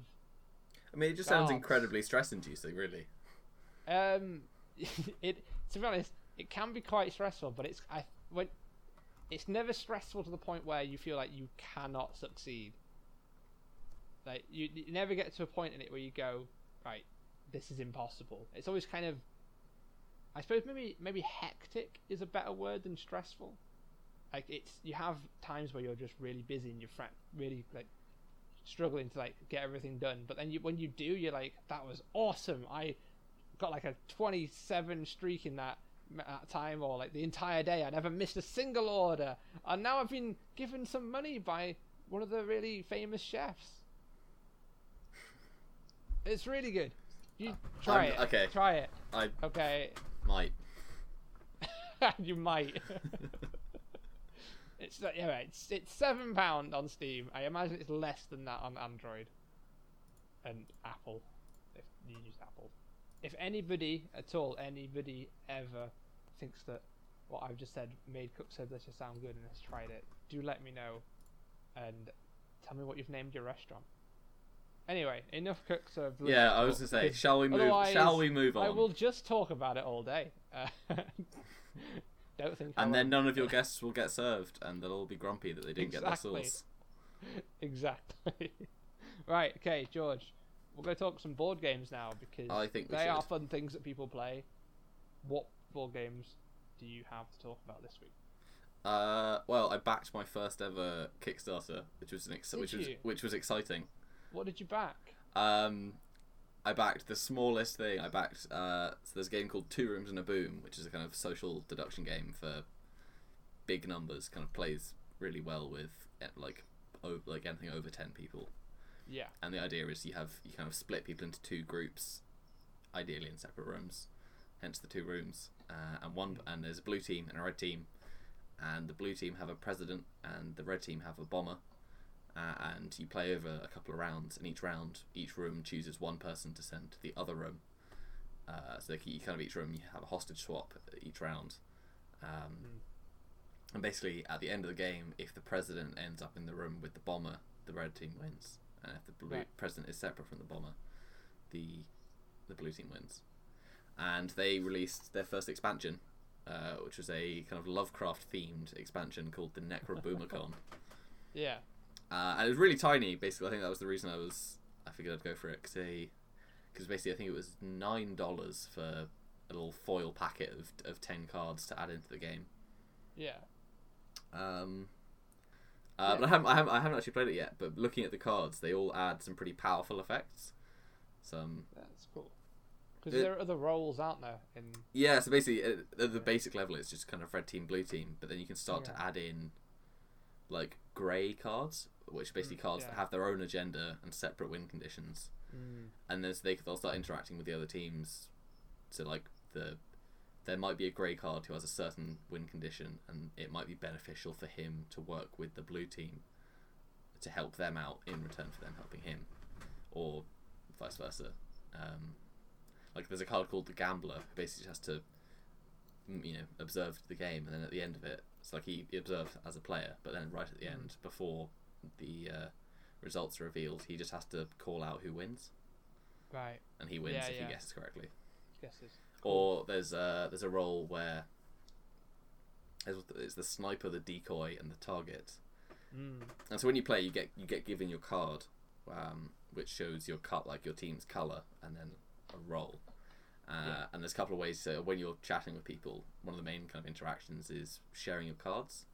I mean, it just sounds Guards. incredibly stress inducing, really. Um, it to be honest, it can be quite stressful, but it's I when it's never stressful to the point where you feel like you cannot succeed. Like you, you never get to a point in it where you go, right, this is impossible. It's always kind of, I suppose maybe maybe hectic is a better word than stressful. Like it's you have times where you're just really busy and you're fra- really like struggling to like get everything done, but then you when you do, you're like, that was awesome. I got like a 27 streak in that, that time or like the entire day. I never missed a single order. And now i've been given some money by one of the really famous chefs. It's really good. You uh, try I'm- it. okay. try it. I okay. might. you might it's like, yeah it's it's seven pound on steam i imagine it's less than that on android and apple if you use apple if anybody at all anybody ever thinks that what i've just said made Cook Serve Delicious sound good and has tried it do let me know and tell me what you've named your restaurant anyway enough cooks have Yeah, I was gonna say, shall we move? Shall we move on? I will just talk about it all day. Uh, don't think. And then none of your guests will get served, and they'll all be grumpy that they didn't Exactly. get their sauce. exactly. right. Okay, George. We're going to talk some board games now because I think they are fun things that people play. What board games do you have to talk about this week? Uh, well, I backed my first ever Kickstarter, which was an ex- Did which was which was exciting. What did you back? Um, I backed the smallest thing. I backed uh, so there's a game called Two Rooms and a Boom, which is a kind of social deduction game for big numbers. Kind of plays really well with eh, like like anything over ten people. Yeah. And the idea is you have you kind of split people into two groups, ideally in separate rooms, hence the two rooms. Uh, and one and there's a blue team and a red team, and the blue team have a president, and the red team have a bomber. Uh, and you play over a couple of rounds, and each round, each room chooses one person to send to the other room. Uh, so you kind of each room you have a hostage swap each round, um, Mm. and basically at the end of the game, if the president ends up in the room with the bomber, the red team wins, and if the blue Right. president is separate from the bomber, the the blue team wins. And they released their first expansion, uh, which was a kind of Lovecraft themed expansion called the Necroboomicon. Yeah. Uh, and it was really tiny. Basically, I think that was the reason I was. I figured I'd go for it because basically I think it was nine dollars for a little foil packet of of ten cards to add into the game. Yeah. Um, uh, Yeah. But I haven't, I haven't I haven't actually played it yet. But looking at the cards, they all add some pretty powerful effects. Some That's cool. Because there are other roles, aren't there? In yeah. So basically, at at the basic level, it's just kind of red team, blue team. But then you can start to add in like grey cards, which are basically Mm, cards that have their own agenda and separate win conditions. mm. and then they they'll start interacting with the other teams. So like the there might be a grey card who has a certain win condition, and it might be beneficial for him to work with the blue team to help them out in return for them helping him, or vice versa. Um, like there's a card called the Gambler who basically just has to you know observe the game, and then at the end of it, it's like he, observes as a player, but then right at the Mm. end before the uh, results are revealed, he just has to call out who wins right. and he wins Yeah, if yeah. he guesses correctly. Guesses. Or there's uh there's a role where it's the sniper, the decoy, and the target. Mm. And so when you play, you get you get given your card, um, which shows your cut like your team's color, and then a role. Uh, Yeah. And there's a couple of ways. So when you're chatting with people, one of the main kind of interactions is sharing your cards.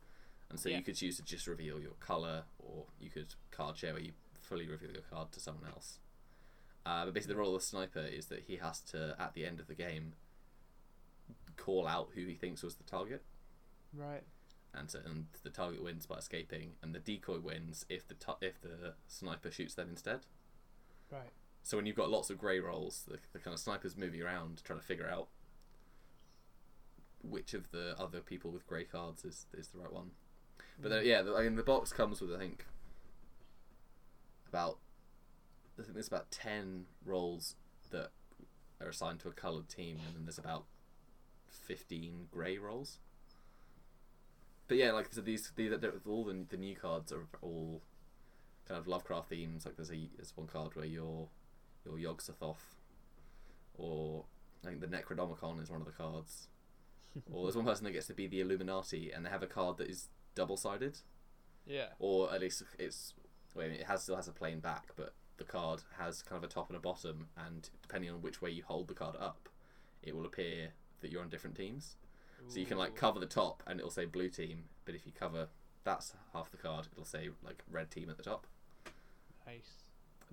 And so Yeah. you could choose to just reveal your color, or you could card share where you fully reveal your card to someone else. Uh, but basically, the role of the sniper is that he has to, at the end of the game, call out who he thinks was the target, Right. and so, and the target wins by escaping, and the decoy wins if the if the sniper shoots them instead. Right. So when you've got lots of grey rolls, the, the kind of snipers moving around trying to figure out which of the other people with grey cards is is the right one. But then, mm. yeah, the, I mean the box comes with I think about I think there's about ten rolls that are assigned to a coloured team, and then there's about fifteen grey rolls. But yeah, like so these these all the the new cards are all kind of Lovecraft themes. Like there's a there's one card where you're you're Yog-Sothoth, or I think the Necronomicon is one of the cards. or there's one person that gets to be the Illuminati, and they have a card that is double sided, Yeah. or at least it's wait, a minute, it has still has a plain back, but the card has kind of a top and a bottom, and depending on which way you hold the card up, it will appear that you're on different teams. So you can like cover the top, and it'll say blue team, but if you cover that's half the card, it'll say like red team at the top. Nice.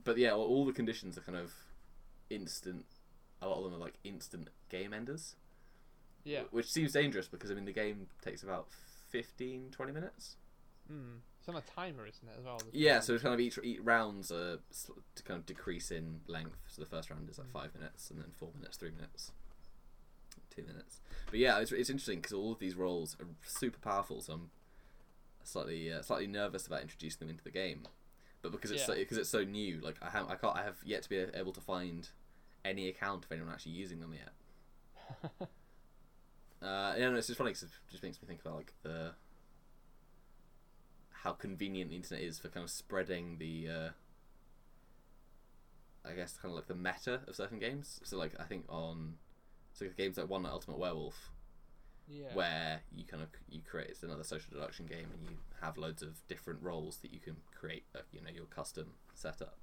But yeah, all, all the conditions are kind of instant. A lot of them are like instant game enders. Yeah. Which seems dangerous because I mean the game takes about 15, 20 minutes. Mm. It's on a timer, isn't it, as well? Yeah, so kind of each each rounds are to kind of decrease in length. So the first round is like Mm. five minutes, and then four minutes, three minutes, two minutes. But yeah, it's it's interesting because all of these roles are super powerful. So I'm slightly uh, slightly nervous about introducing them into the game. But because it's Yeah. so, because it's so new, like I have I can't I have yet to be able to find any account of anyone actually using them yet. Uh, yeah, no, it's just funny 'cause it just makes me think about like the how convenient the internet is for kind of spreading the, uh, I guess, kind of like the meta of certain games. So like I think on so games like One Ultimate Werewolf, yeah. where you kind of you create it's another social deduction game and you have loads of different roles that you can create, uh, you know, your custom setup.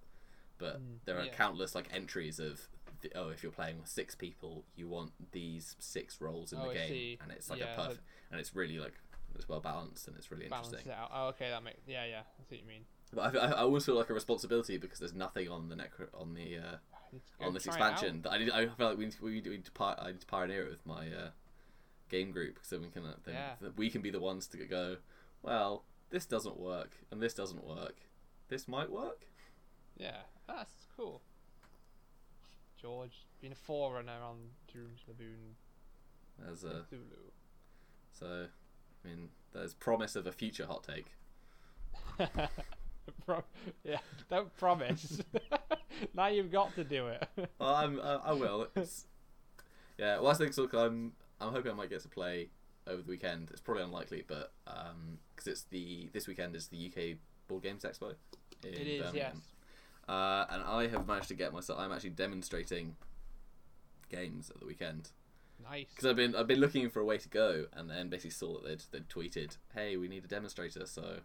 But Mm, there are yeah. countless like entries of the, oh, if you're playing with six people, you want these six roles in Oh, the I game, see. and it's like Yeah, a perfect, and it's really like it's well balanced and it's really Balance interesting. it out. Oh, okay, that makes. Yeah, yeah. I see what you mean. But I, I, I always feel like a responsibility because there's nothing on the necro on the uh, I need to go on this try it out. expansion that I need. I feel like we need to, we need to, we need to pi- I need to pioneer it with my uh, game group so we can uh, then, Yeah. we can be the ones to go. Well, this doesn't work and this doesn't work. This might work. Yeah, that's cool. George being a forerunner on Doom's Laboon As a Cthulhu. so I mean, there's promise of a future hot take. Pro- yeah, don't promise. now you've got to do it. Well, I'm, I, I will. It's, yeah, well, I think. 'cause I'm, I'm hoping I might get to play over the weekend. It's probably unlikely, but because it's the this weekend is the UK Board Games Expo. In it is, yes. Birmingham. Uh, and I have managed to get myself. I'm actually demonstrating games at the weekend Nice. because I've been I've been looking for a way to go, and then basically saw that they'd, they'd tweeted, "Hey, we need a demonstrator." So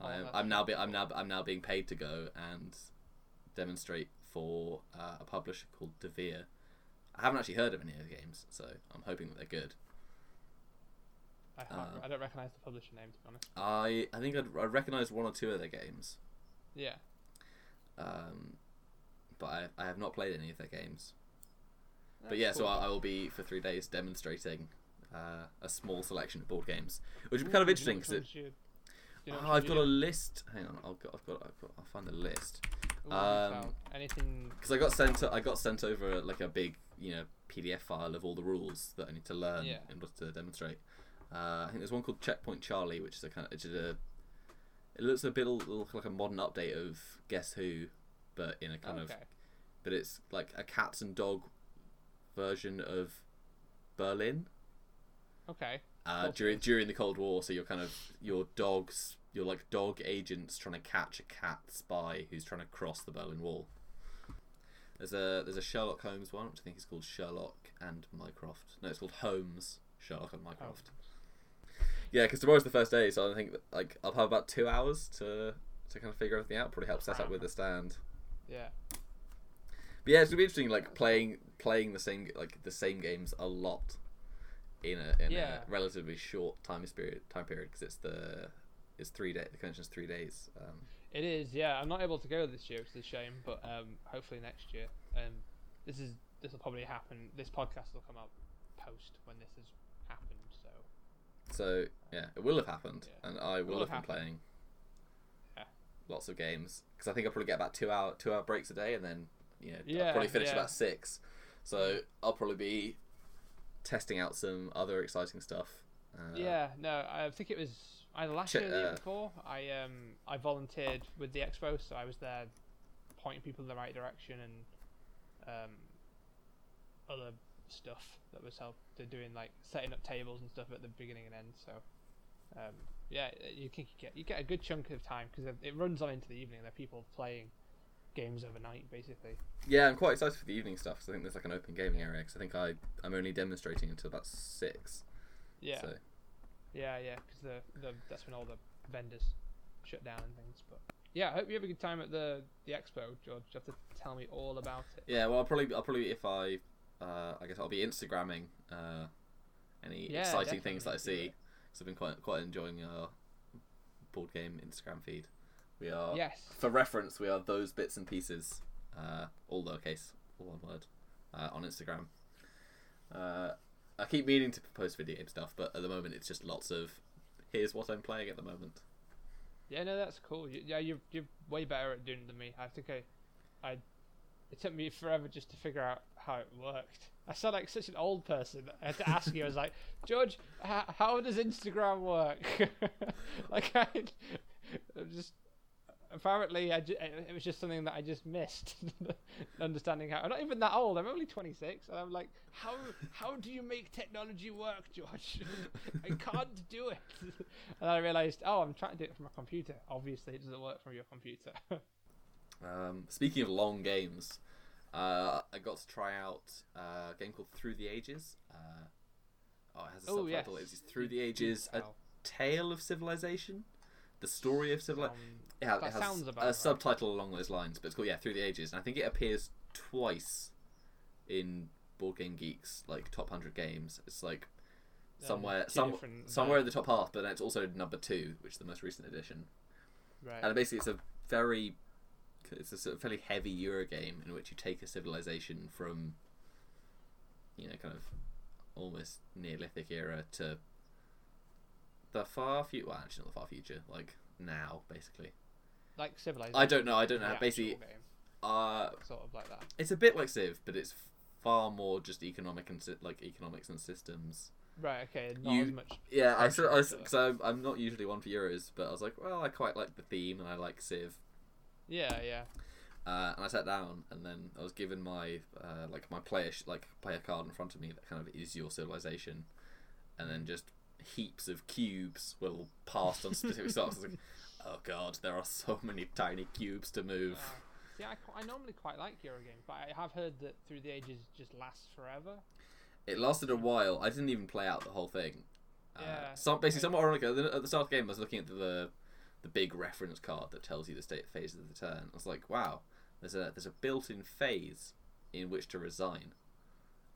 Oh, I'm, I'm now be, I'm now I'm now being paid to go and demonstrate for uh, a publisher called Devir. I haven't actually heard of any of the games, so I'm hoping that they're good. I, uh, I don't recognize the publisher name to be honest. I I think I'd, I recognise one or two of their games, Yeah. um, but I, I have not played any of their games. but That's yeah, so. I, I will be for three days demonstrating uh, a small selection of board games, which would be kind of Ooh, do you know interesting because you- you know oh, I've got a list. Hang on, I've got I've got I've got I'll find the list. Ooh, um, anything? because I got sent I got sent over like a big you know PDF file of all the rules that I need to learn Yeah. in order to demonstrate. Uh, I think there's one called Checkpoint Charlie, which is a kind of a it looks a bit like a modern update of Guess Who, but in a kind of but it's like a cats and dog version of Berlin Okay. uh, during during the Cold War. So you're kind of your dogs, you're like dog agents trying to catch a cat spy who's trying to cross the Berlin Wall. There's a there's a Sherlock Holmes one, which I think is called Sherlock and Mycroft. No, it's called Holmes, Sherlock and Mycroft. Yeah, because tomorrow's the first day, so I think that, like I'll have about two hours to to kind of figure everything out. Probably help set up with the stand. Yeah. But yeah, it's gonna be interesting, like playing playing the same like the same games a lot in a in Yeah. a relatively short time period time period because it's the it's three day the convention's three days. Um, It is, yeah. I'm not able to go this year, which is a shame, but um, hopefully next year. Um, this is this will probably happen. This podcast will come out post when this has happened. So so yeah, it will have happened, Yeah. and I will, Will have have been happened. playing Yeah. lots of games because I think I'll probably get about two hour two hour breaks a day, and then you know I'll probably finish yeah. about six. So I'll probably be testing out some other exciting stuff. Uh, yeah, no, I think it was either last year or the year uh, before. I um I volunteered with the expo, so I was there pointing people in the right direction and um other stuff that was help. They're doing like setting up tables and stuff at the beginning and end. So um yeah, you can get you get a good chunk of time because it runs on into the evening. And there are people playing games overnight, basically. Yeah, I'm quite excited for the evening stuff because I think there's like an open gaming area. Because I think I I'm only demonstrating until about six. Yeah, So yeah, yeah. Because the, the that's when all the vendors shut down and things. But yeah, I hope you have a good time at the the expo, George. You have to tell me all about it. yeah, well, I'll probably I'll probably if I uh, I guess I'll be Instagramming uh, any Yeah, exciting things that I see. Because I've been quite quite enjoying our board game Instagram feed. We are Yes. for reference, we are those bits and pieces, uh, all lowercase, all one word, uh, on Instagram. I keep meaning to post video game stuff, but at the moment it's just lots of here's what I'm playing at the moment. Yeah, no, that's cool. You, yeah, you're you're way better at doing it than me. I think I, I, it took me forever just to figure out how it worked. I sound like such an old person. I had to ask you. I was like, George, how, how does Instagram work? like I, I'm just apparently I ju- it was just something that I just missed. Understanding how I'm not even that old. I'm only 26, and I'm like, how how do you make technology work, George? I can't do it. and I realized, oh, I'm trying to do it from a computer. Obviously, it doesn't work from your computer. Um, speaking of long games, uh, I got to try out uh, a game called Through the Ages. Uh, oh, it has a Oh, subtitle. yes. It's Through the Ages: A Tale of Civilization. The story of civilization. Um, It has, that it has sounds about a right. subtitle along those lines, but it's called yeah Through the Ages, and I think it appears twice in Board Game Geek's like top hundred games. It's like Um, somewhere two some, different somewhere in the top half, but then it's also number two, which is the most recent edition. right. And basically, it's a very it's a sort of fairly heavy Euro game in which you take a civilization from you know kind of almost Neolithic era to the far future. Well, actually, not the far future, like now, basically. Like civilization. I don't know. I don't know. Basically, game, uh, sort of like that. it's a bit like Civ, but it's far more just economic and like economics and systems. Right. Okay. Not You- as much. Yeah, I so I because I'm, I'm not usually one for Euros, but I was like, well, I quite like the theme and I like Civ. Yeah. Yeah. Uh, and I sat down, and then I was given my uh, like my player sh- like player card in front of me that kind of is your civilization, and then just heaps of cubes were all passed on specific spots. I was like, oh god, there are so many tiny cubes to move. Uh, see, I, I normally quite like Eurogames, but I have heard that through the ages just lasts forever. It lasted a while. I didn't even play out the whole thing. Uh, Yeah, Some basically, somewhat ironically, at the- at the start of the game, I was looking at the the big reference card that tells you the state phases of the turn. I was like, wow, there's a there's a built-in phase in which to resign.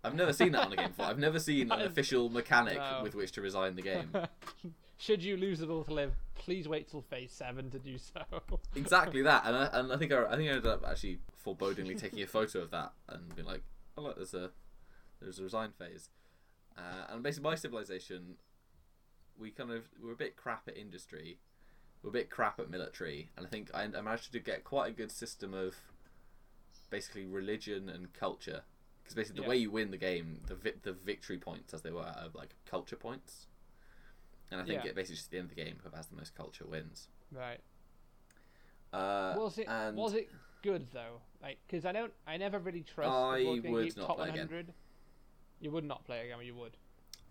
I've never seen that on a game before. I've never seen an official mechanic No. with which to resign the game. Should you lose the will to live, please wait till phase seven to do so. exactly that, and I, and I think I, I think I ended up actually forebodingly taking a photo of that and being like, oh look, there's a there's a resign phase, uh, and basically my civilization, we kind of we're a bit crap at industry, we're a bit crap at military, and I think I, I managed to get quite a good system of basically religion and culture, because basically the Yeah. way you win the game, the vi- the victory points as they were, are like culture points. And I think Yeah. it basically just at the end of the game, whoever has the most culture wins. right. Uh, Was it and was it good though? Like, because I don't, I never really trust. I the would not top play again. 100. You would not play again. or You would.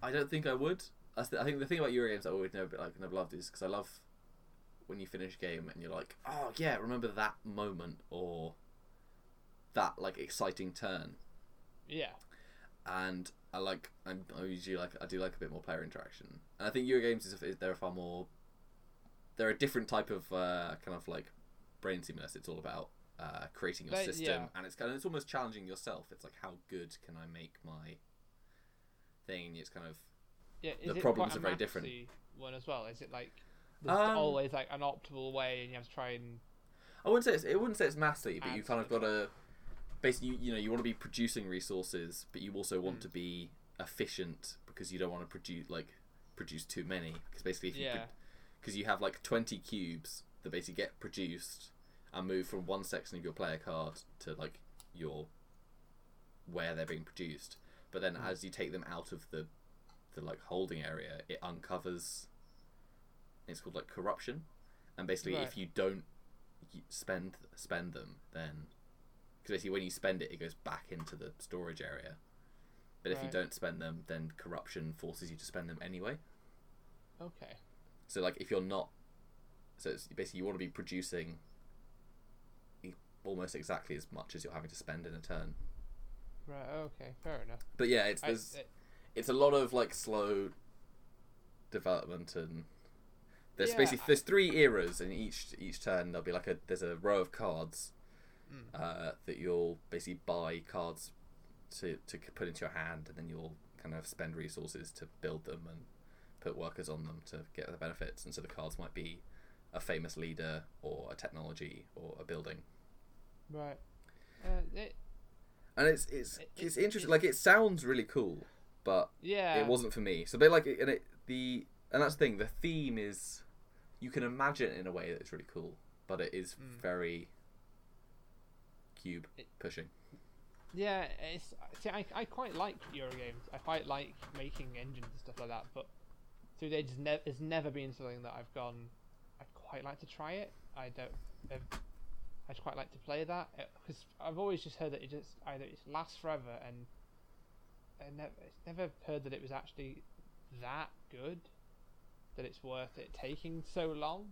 I don't think I would. That's the, I think the thing about Eurogames I always never like never loved is because I love when you finish a game and you're like, oh yeah, remember that moment or that like exciting turn. Yeah. And I like I'm, I usually like I do like a bit more player interaction. And I think Eurogames is, is they're far more they're a different type of uh, kind of like brain stimulus. It's all about uh, creating your They- system, yeah. and it's kind of it's almost challenging yourself. It's like how good can I make my thing? It's kind of Yeah. Is The it problems a are very different. mathsy One as well. Is it like there's Um, always like an optimal way, and you have to try and I wouldn't say it's, it wouldn't say it's massively, but you kind of got to basically you, you know you want to be producing resources, but you also want Mm. to be efficient because you don't want to produce like produce too many because basically if you because you have like twenty cubes that basically get produced and move from one section of your player card to like your where they're being produced, but then Mm. as you take them out of the the like holding area, it uncovers. It's called like corruption, and basically Right. if you don't spend spend them, then because basically when you spend it, it goes back into the storage area. But if you don't spend them, then corruption forces you to spend them anyway. Okay. So like if you're not, so it's basically you want to be producing almost exactly as much as you're having to spend in a turn. Right. Okay. Fair enough. But yeah, it's I, it- it's a lot of like slow development and there's Yeah. basically there's three eras in each each turn there'll be like a there's a row of cards Mm. uh, that you'll basically buy cards to to put into your hand and then you'll kind of spend resources to build them and put workers on them to get the benefits and so the cards might be a famous leader or a technology or a building right. Uh, it, and it's it's It- it's interesting it- like it sounds really cool but yeah. it wasn't for me. So, but like, and it the and that's the thing. The theme is you can imagine it in a way that it's really cool, but it is Mm. very cube pushing. Yeah, it's see, I, I quite like Eurogames. I quite like making engines and stuff like that. But through the ages, ne- it's never been something that I've gone. I'd quite like to try it. I don't. I've, I'd quite like to play that uh, because I've always just heard that it just either it lasts forever and I never never heard that it was actually that good. That it's worth it taking so long.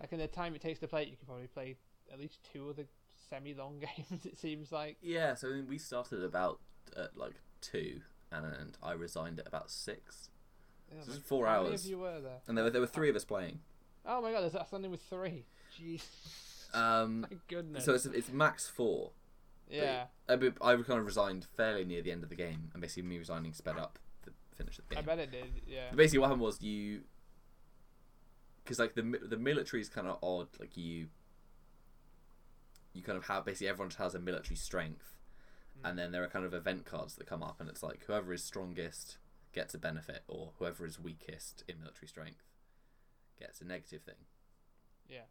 Like in the time it takes to play it, you can probably play at least two of the semi-long games. It seems like. Yeah. So I mean, we started about at like two, and I resigned at about six, Oh So four How many hours. of you were there? and there were there were three of us playing. Oh my god, there's only with three. Jeez. Um, My goodness. so it's it's max four. but yeah, I, I kind of resigned fairly near the end of the game, and basically me resigning sped up the finish of the I game. bet it did. Yeah. But basically, what happened was you, because like the the military is kind of odd. Like you, you kind of have basically everyone has a military strength, Mm. and then there are kind of event cards that come up, and it's like whoever is strongest gets a benefit, or whoever is weakest in military strength gets a negative thing. Yeah.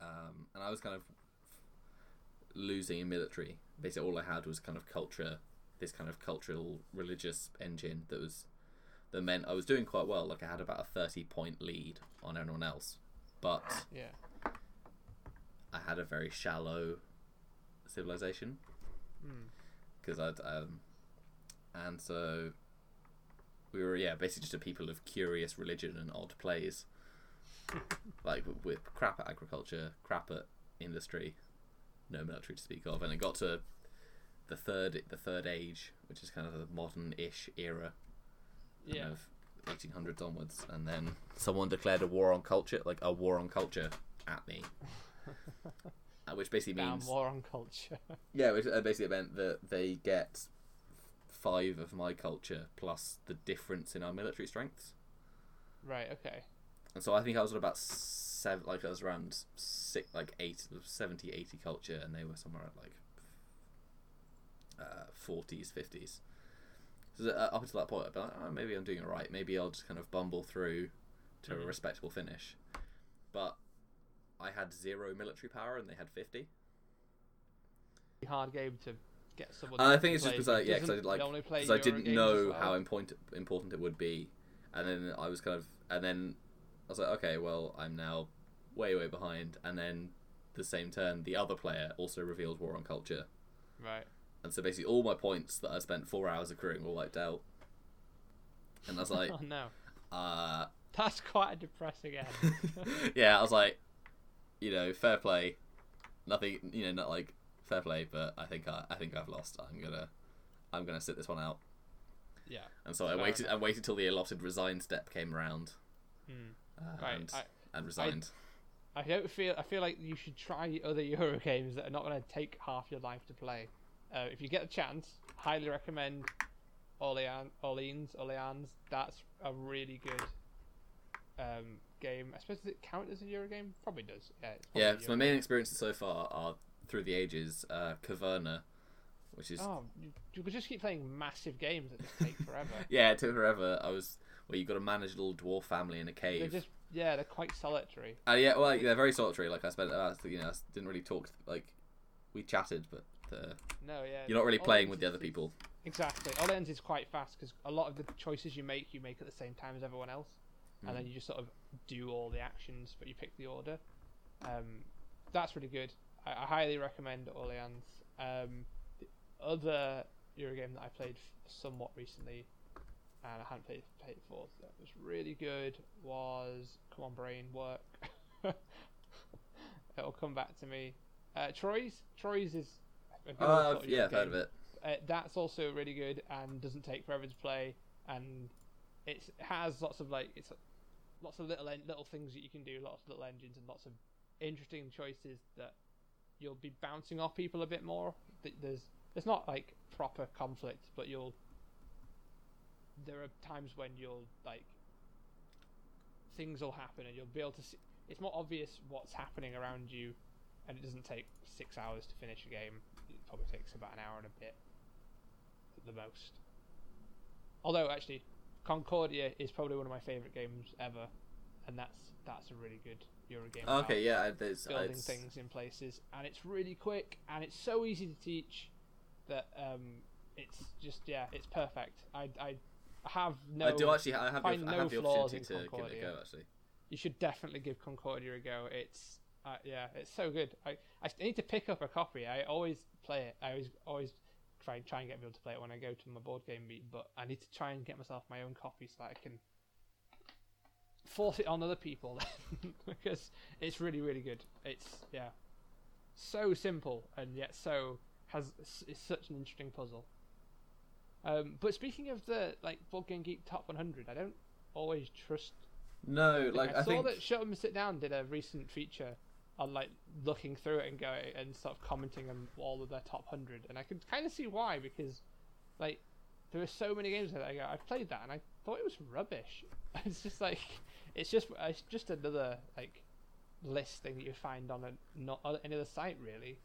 Um, and I was kind of losing in military. Basically, all I had was kind of culture, this kind of cultural religious engine that was that meant I was doing quite well. Like I had about a thirty point lead on everyone else, but Yeah. I had a very shallow civilization Hmm. because I'd um, and so we were yeah basically just a people of curious religion and odd plays, like with, crap at agriculture, crap at industry, no military to speak of, and it got to the third the third age, which is kind of the modern-ish era kind Yeah. of 1800s onwards, and then someone declared a war on culture, like a war on culture, at me. Uh, which basically Down means war on culture. yeah, which uh, basically meant that they get five of my culture plus the difference in our military strengths. right. Okay. And so I think I was at about seven, like I was around six, like eight, 70, 80 culture, and they were somewhere at like uh, forties, fifties. So uh, up until that point, I'd be like, oh, maybe I'm doing it right. Maybe I'll just kind of bumble through to a Mhm. respectable finish. But I had zero military power, and they had fifty. Hard game to get someone. And I think it's just because I yeah, because I did like because I didn't know well. how important important it would be, and then I was kind of and then I was like, okay, well I'm now way way behind, and then the same turn the other player also revealed War on Culture, Right. and so basically all my points that I spent four hours accruing were wiped out, and I was like, oh no, uh, that's quite a depressing end. yeah, I was like, you know, fair play, nothing, you know, not like fair play, but I think I I think I've lost. I'm gonna I'm gonna sit this one out. yeah. And so I waited. enough. I waited till the allotted resign step came around, Hmm. uh, Right. and I, and resigned. I don't feel. I feel like you should try other Euro games that are not going to take half your life to play. Uh, if you get a chance, highly recommend Orlean, Orleans, Orleans. That's a really good um, game. I suppose does it count as a Euro game? Probably does. Yeah. Probably yeah. So my main experiences so far are through the ages. Uh, Caverna, which is Oh, you, you could just keep playing massive games that just take forever. yeah, it took forever. I was well, you got to manage a little dwarf family in a they're cave. just yeah, they're quite solitary. Uh, yeah, well, like, they're very solitary. Like I spent, uh, you know, I didn't really talk. Like we chatted, but uh, No, yeah. you're not really playing with the other people. Exactly. Orleans is quite fast because a lot of the choices you make, you make at the same time as everyone else, and Mm. then you just sort of do all the actions, but you pick the order. Um, that's really good. I, I highly recommend Orleans. Um, the other Eurogame that I played somewhat recently, and I hadn't played, played before, that was really good, was Come On Brain Work. It'll come back to me. Uh, Troyes Troyes is. a good Uh, yeah, I've heard of it. uh, that's also really good and doesn't take forever to play and it has lots of like it's lots of little en- little things that you can do lots of little engines and lots of interesting choices that you'll be bouncing off people a bit more. There's there's not like proper conflict but you'll there are times when you'll like things will happen and you'll be able to see it's more obvious what's happening around you and it doesn't take six hours to finish a game. It probably takes about an hour and a bit at the most. Although actually concordia is probably one of my favorite games ever and that's that's a really good euro game Okay, yeah, I- there's building it's- things in places and it's really quick and it's so easy to teach that um it's just yeah it's perfect i i have no I do actually. I have, the, find I no have the flaws opportunity in to give it a Concordia. go. Actually, you should definitely give Concordia a go. It's uh, yeah, it's so good. I I need to pick up a copy. I always play it. I always always try try and get people to play it when I go to my board game meet. But I need to try and get myself my own copy so that I can force it on other people because it's really really good. It's yeah, so simple and yet so has it's such an interesting puzzle. Um, but speaking of the like board game geek top 100, I don't always trust no, like I, I, saw think that Shut 'em Sit Down did a recent feature on like looking through it and going and sort of commenting on all of their top hundred, and I could kind of see why because like there are so many games that I go I've played that and I thought it was rubbish. It's just like it's just it's just another like list thing that you find on a not on any other site really.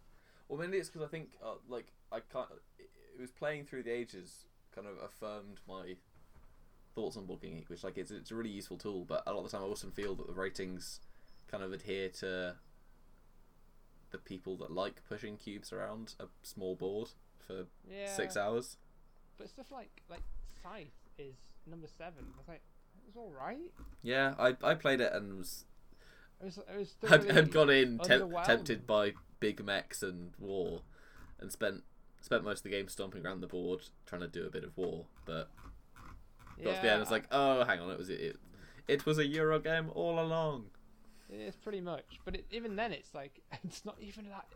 Well, mainly it's because I think uh, like I can't. It was playing through the ages, kind of affirmed my thoughts on Game Geek, which like it's it's a really useful tool. But a lot of the time, I also feel that the ratings kind of adhere to the people that like pushing cubes around a small board for Yeah. six hours. But stuff like like Scythe is number seven. I was like, it was all right. Yeah, I I played it and was It was. It was. had, had gone in temp- tempted by big mechs and war, and spent spent most of the game stomping around the board trying to do a bit of war, but got to the end, it's like, oh, hang on, it was it, it was a Euro game all along. It's pretty much, but it, even then, it's like it's not even that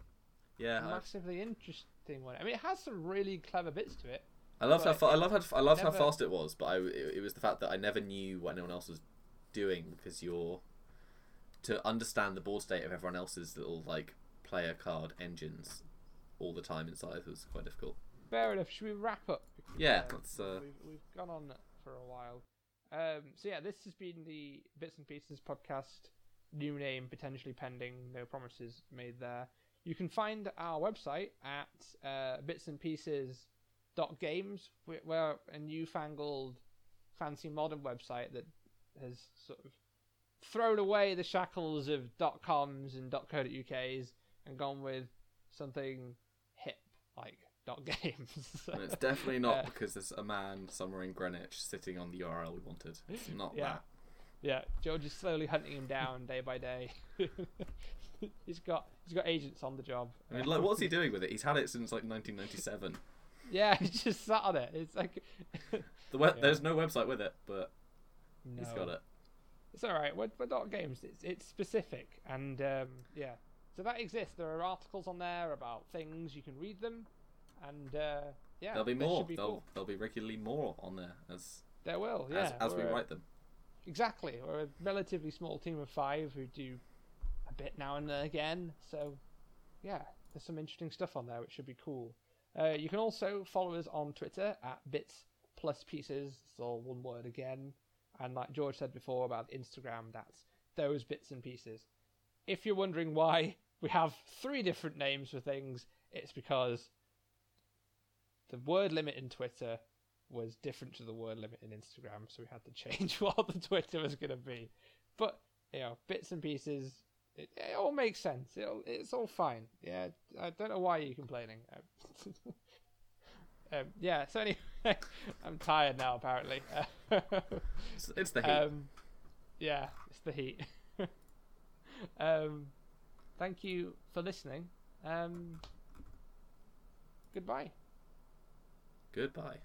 Yeah, massively interesting one. I mean, it has some really clever bits to it. I loved how fa- I loved how I loved how fast it was, but I it, it was the fact that I never knew what anyone else was doing because you're to understand the board state of everyone else's little like player card engines all the time inside was quite difficult. Fair enough. Should we wrap up? Because, Yeah, uh, uh, We've, we've gone on for a while. Um, so yeah, this has been the Bits and Pieces podcast. New name potentially pending. No promises made there. You can find our website at uh, bits and pieces dot games. We're, we're a newfangled, fancy modern website that has sort of thrown away the shackles of dot coms and dot co uk's and gone with something hip like dot games. And it's definitely not Uh, because there's a man somewhere in Greenwich sitting on the URL we wanted. It's not Yeah. that. Yeah, George is slowly hunting him down day by day. he's got he's got agents on the job. I mean, like, what's he doing with it? He's had it since like 1997. Yeah, he's just sat on it. It's like The we- Yeah. There's no website with it, but no. he's got it. It's all right. We're, we're not games. It's it's specific, and um, yeah. So that exists. There are articles on there about things. You can read them, and uh, yeah, There'll be more. be there'll, cool. therell be regularly more on there as There will. Yeah, as, as we write them. Exactly. We're a relatively small team of five who do a bit now and again. So, yeah, there's some interesting stuff on there which should be cool. Uh, you can also follow us on Twitter at bits plus pieces. It's all one word again. And like George said before about Instagram, that's those bits and pieces. If you're wondering why we have three different names for things, it's because the word limit in Twitter was different to the word limit in Instagram, so we had to change what the Twitter was going to be. But you know, bits and pieces, it, it all makes sense. It, it's all fine. Yeah, I don't know why you're complaining. um, yeah. So anyway, I'm tired now. Apparently. It's, it's the heat. um, yeah, it's the heat. um, thank you for listening. Um, goodbye. Goodbye.